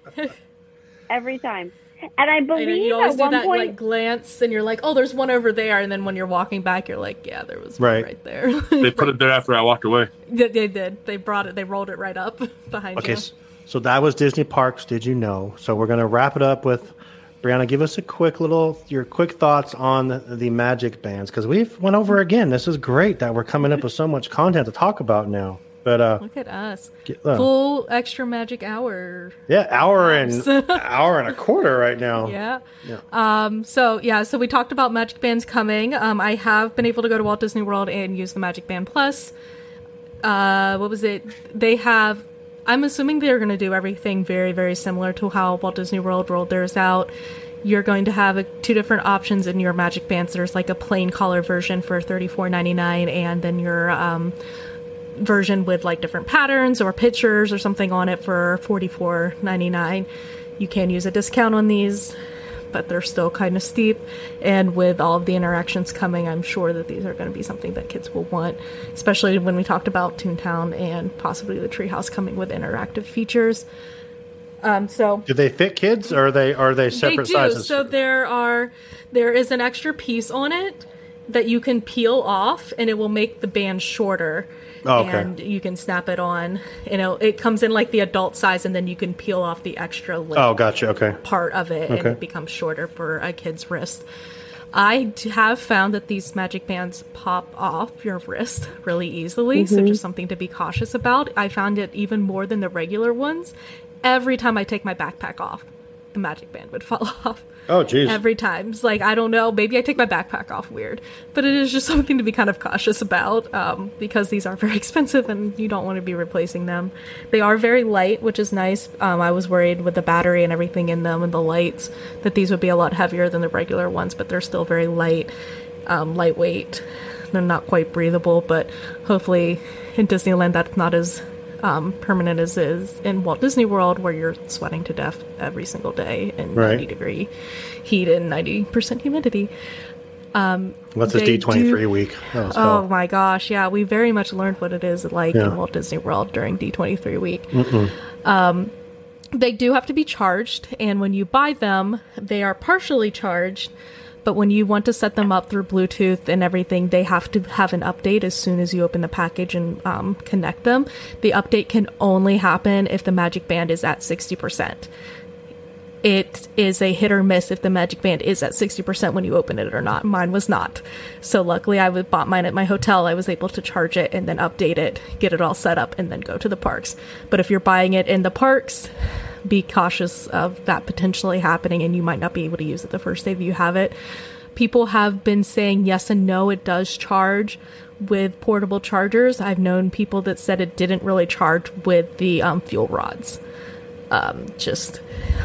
Every time. And I I know, believe you always at do one that point, like glance, and you're like, oh, there's one over there, and then when you're walking back, you're like, yeah, there was Right. one right there. They put it there after I walked away. they, they did. They brought it. They rolled it right up behind Okay, you. s- so that was Disney Parks. Did you know? So we're gonna wrap it up with Breanna. Give us a quick little your quick thoughts on the, the Magic bands because we've went over again. This is great that we're coming up with so much content to talk about now. But uh, Look at us. get- uh, Full extra magic hour. yeah, hour and hour and a quarter right now. Yeah. Yeah. Um, so yeah, so we talked about Magic Bands coming. Um, I have been able to go to Walt Disney World and use the Magic Band Plus. Uh, what was it? They have. I'm assuming they're going to do everything very, very similar to how Walt Disney World rolled theirs out. You're going to have a, two different options in your Magic Bands. There's like a plain color version for $34.99, and then your um, version with like different patterns or pictures or something on it for $44.99. You can use a discount on these, but they're still kind of steep. And with all of the interactions coming, I'm sure that these are going to be something that kids will want, especially when we talked about Toontown and possibly the Treehouse coming with interactive features. Um, so Do they fit kids or are they are they separate they do. sizes? So there are there is an extra piece on it that you can peel off, and it will make the band shorter. Oh, okay. And you can snap it on. You know, it comes in like the adult size, and then you can peel off the extra length oh, gotcha. Okay. part of it, and Okay. it becomes shorter for a kid's wrist. I have found that these magic bands pop off your wrist really easily, so mm-hmm. just something to be cautious about. I found it even more than the regular ones. Every time I take my backpack off, the magic band would fall off. Oh, geez. Every time. It's like, I don't know, maybe I take my backpack off weird. But it is just something to be kind of cautious about um, because these are very expensive and you don't want to be replacing them. They are very light, which is nice. Um, I was worried with the battery and everything in them and the lights that these would be a lot heavier than the regular ones, but they're still very light, um, lightweight. They're not quite breathable, but hopefully in Disneyland that's not as um, permanent as is in Walt Disney World, where you're sweating to death every single day in Right. 90 degree heat and 90% humidity. What's this they D twenty three do- week? Oh, Oh my gosh, yeah, we very much learned what it is like Yeah. in Walt Disney World during D23 week. Um, they do have to be charged, and when you buy them, they are partially charged. But when you want to set them up through Bluetooth and everything, they have to have an update as soon as you open the package and um, connect them. The update can only happen if the Magic Band is at 60% it is a hit or miss if the magic band is at 60% when you open it or not. Mine was not. So luckily I bought mine at my hotel. I was able to charge it and then update it, get it all set up and then go to the parks. But if you're buying it in the parks, be cautious of that potentially happening and you might not be able to use it the first day that you have it. People have been saying yes and no, it does charge with portable chargers. I've known people that said it didn't really charge with the um, fuel rods um, just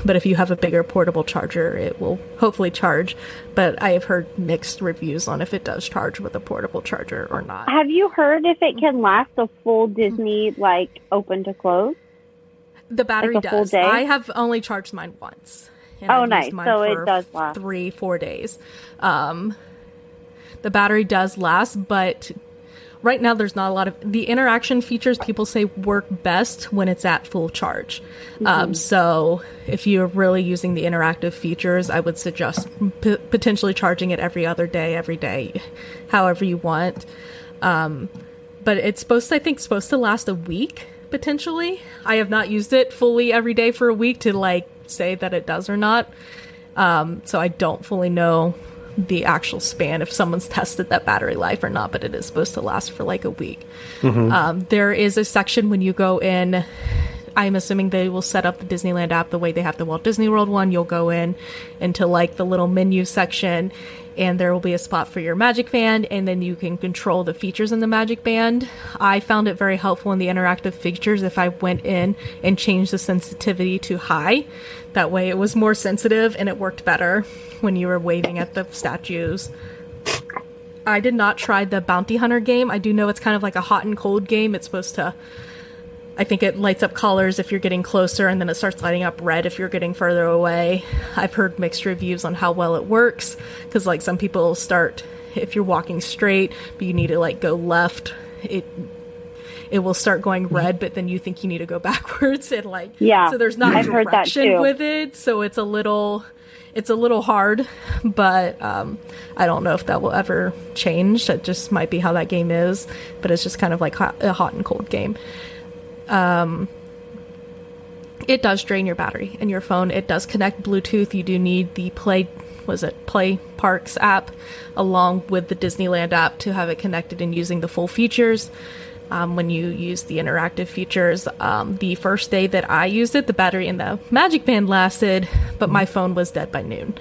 but if you have a bigger portable charger it will hopefully charge but i have heard mixed reviews on if it does charge with a portable charger or not have you heard if it can last a full Disney like open to close? The battery Like does. I have only charged mine once. and Oh, I've nice. So it does last. Three, four days. Um, the battery does last, but right now there's not a lot of the interaction features people say work best when it's at full charge. Mm-hmm. Um, so if you're really using the interactive features, I would suggest p- potentially charging it every other day, every day, however you want. Um, but it's supposed to, I think, supposed to last a week potentially. I have not used it fully every day for a week to like say that it does or not. Um, so I don't fully know the actual span if someone's tested that battery life or not, but it is supposed to last for like a week. Um, there is a section when you go in. I'm assuming they will set up the Disneyland app the way they have the Walt Disney World one. You'll go in into like the little menu section, and there will be a spot for your Magic Band, and then you can control the features in the Magic Band. I found it very helpful in the interactive features if I went in and changed the sensitivity to high. That way it was more sensitive and it worked better when you were waving at the statues. I did not try the Bounty Hunter game. I do know it's kind of like a hot and cold game. It's supposed to I think it lights up colors if you're getting closer, and then it starts lighting up red if you're getting further away. I've heard mixed reviews on how well it works because, like, some people start if you're walking straight, but you need to like go left. It it will start going red, but then you think you need to go backwards, and like Yeah, So there's not I've heard that direction with it, so it's a little it's a little hard, but um, I don't know if that will ever change. That just might be how that game is, but it's just kind of like hot, a hot and cold game it does drain your battery in your phone. It does connect Bluetooth. You do need the Play was it Play Parks app along with the Disneyland app to have it connected and using the full features. Um, when you use the interactive features, um, the first day that I used it, the battery in the Magic Band lasted, but my phone was dead by noon.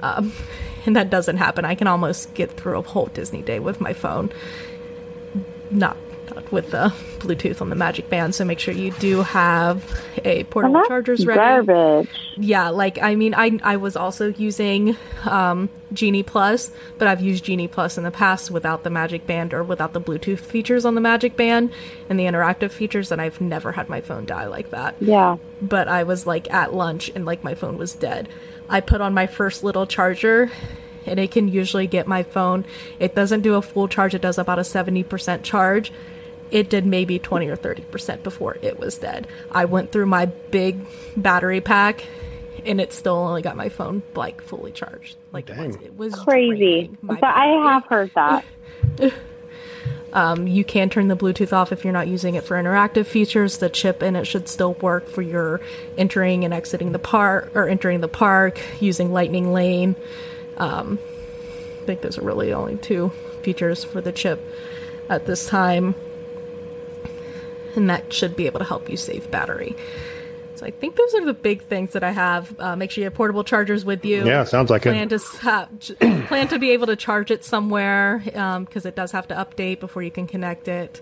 Um, and that doesn't happen. I can almost get through a whole Disney day with my phone not with the Bluetooth on the Magic Band. So make sure you do have a portable Well, that's chargers ready. garbage. Yeah, like I mean, I I was also using um, Genie Plus, but I've used Genie Plus in the past without the Magic Band or without the Bluetooth features on the Magic Band and the interactive features, and I've never had my phone die like that Yeah. but I was like at lunch and like my phone was dead. I put on my first little charger and it can usually get my phone. It doesn't do a full charge, it does about a 70% charge. It did maybe 20 or 30% before it was dead. I went through my big battery pack and it still only got my phone like fully charged. Like Dang. once it was Crazy. draining my But I have heard that. Um, you can turn the Bluetooth off if you're not using it for interactive features. The chip in it should still work for your entering and exiting the park or entering the park using Lightning Lane. Um, I think those are really only two features for the chip at this time, and that should be able to help you save battery. So I think those are the big things that I have. Uh, make sure you have portable chargers with you Yeah, sounds like plan it. to j- plan to be able to charge it somewhere because it does have to update before you can connect it,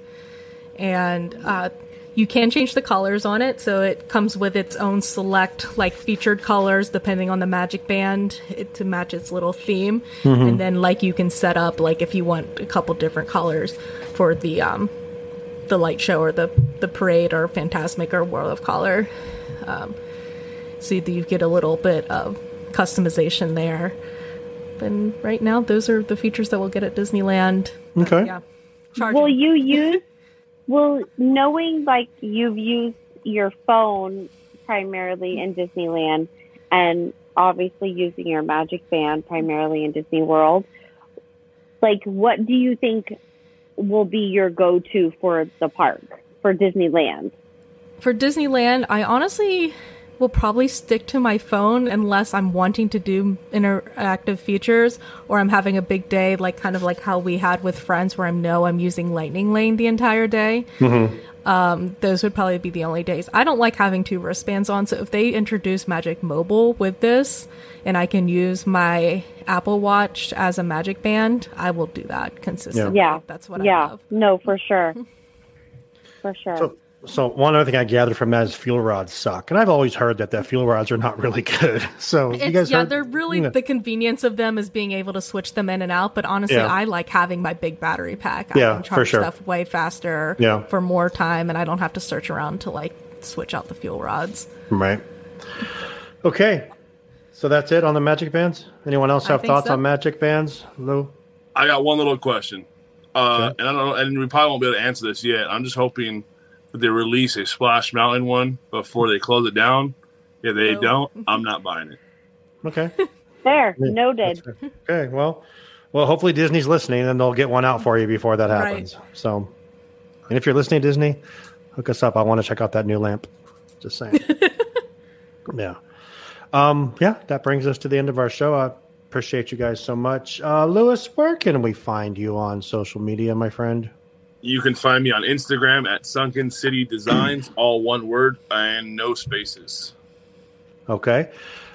and uh, you can change the colors on it. So it comes with its own select like featured colors depending on the Magic Band it, to match its little theme, and then like you can set up like if you want a couple different colors for the um, the light show or the the parade or Fantasmic or World of Color. Um, so that you get a little bit of customization there. And right now, those are the features that we'll get at Disneyland. Okay. Yeah, charging. Will you use? Will knowing like you've used your phone primarily in Disneyland, and obviously using your Magic Band primarily in Disney World, like what do you think will be your go-to for the park for Disneyland? For Disneyland, I honestly will probably stick to my phone unless I'm wanting to do interactive features or I'm having a big day, like kind of like how we had with friends, where I know I'm using Lightning Lane the entire day. Mm-hmm. Um, those would probably be the only days. I don't like having two wristbands on, so if they introduce Magic Mobile with this, and I can use my Apple Watch as a Magic Band, I will do that consistently. Yeah, that's what I yeah, love. no, for sure, for sure. So So one other thing I gathered from that is fuel rods suck, and I've always heard that the fuel rods are not really good. So you guys, yeah, heard- they're really you know, the convenience of them is being able to switch them in and out. But honestly, Yeah. I like having my big battery pack. I Yeah, can for charge sure. stuff way faster Yeah. for more time, and I don't have to search around to like switch out the fuel rods. right. Okay, so that's it on the magic bands. Anyone else have thoughts so. on magic bands, Lou? I got one little question, uh, Okay. and I don't know, and we probably won't be able to answer this yet. I'm just hoping that they release a Splash Mountain one before they close it down. If they Oh. don't, I'm not buying it. Okay. There, Yeah, noted. Okay. Well, well, hopefully Disney's listening, and they'll get one out for you before that Right. happens. So, and if you're listening, Disney, hook us up. I want to check out that new lamp. Just saying. yeah. Um. Yeah. That brings us to the end of our show. I appreciate you guys so much. Uh, Louis, where can we find you on social media, my friend? You can find me on Instagram at Sunken City Designs, all one word and no spaces. Okay.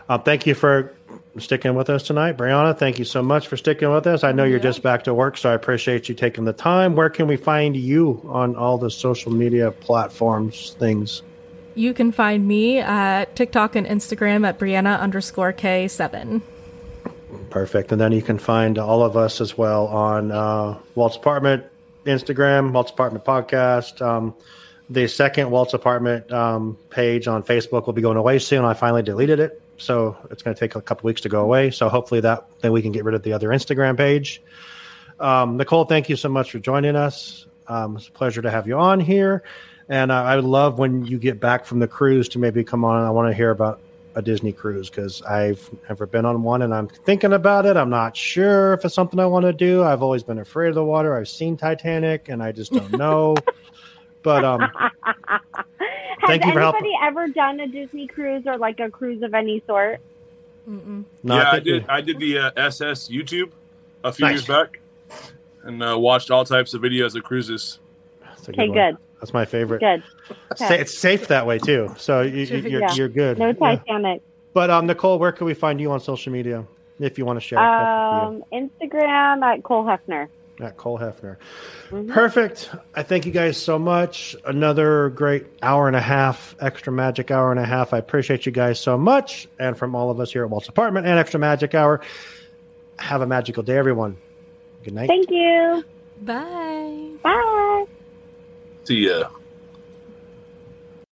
Uh, thank you for sticking with us tonight. Breanna, thank you so much for sticking with us. I know you're just back to work, so I appreciate you taking the time. Where can we find you on all the social media platforms, things? You can find me at TikTok and Instagram at Breanna underscore K7. Perfect. And then you can find all of us as well on uh, Walt's Apartment Instagram, Walt's Apartment Podcast. Um, the second Walt's Apartment um, page on Facebook will be going away soon. I finally deleted it, so it's going to take a couple weeks to go away. So hopefully that then we can get rid of the other Instagram page. Um, Nicole, thank you so much for joining us. Um, it's a pleasure to have you on here, and I would love when you get back from the cruise to maybe come on. I want to hear about a Disney cruise because I've never been on one, and I'm thinking about it. I'm not sure if it's something I want to do. I've always been afraid of the water. I've seen Titanic, and I just don't know. but um, Has Thank you for helping. anybody ever done a Disney cruise or like a cruise of any sort? Mm-mm. no, yeah, I, think we- did. I did the uh, SS YouTube a few Nice. years back, and uh, watched all types of videos of cruises. That's a Okay, one. good, That's my favorite. good. Sa- Okay. It's safe that way too, so you, you- you're, Yeah. you're good. No Yeah. Titanic. But um, Nicole, where can we find you on social media if you want to share? Um, Instagram at Cole Hefner. At Cole Hefner. Mhm. Perfect. I thank you guys so much. Another great hour and a half, extra magic hour and a half. I appreciate you guys so much. And from all of us here at Walt's Apartment and Extra Magic Hour, have a magical day, everyone. Good night. Thank you. Bye. Bye. See ya.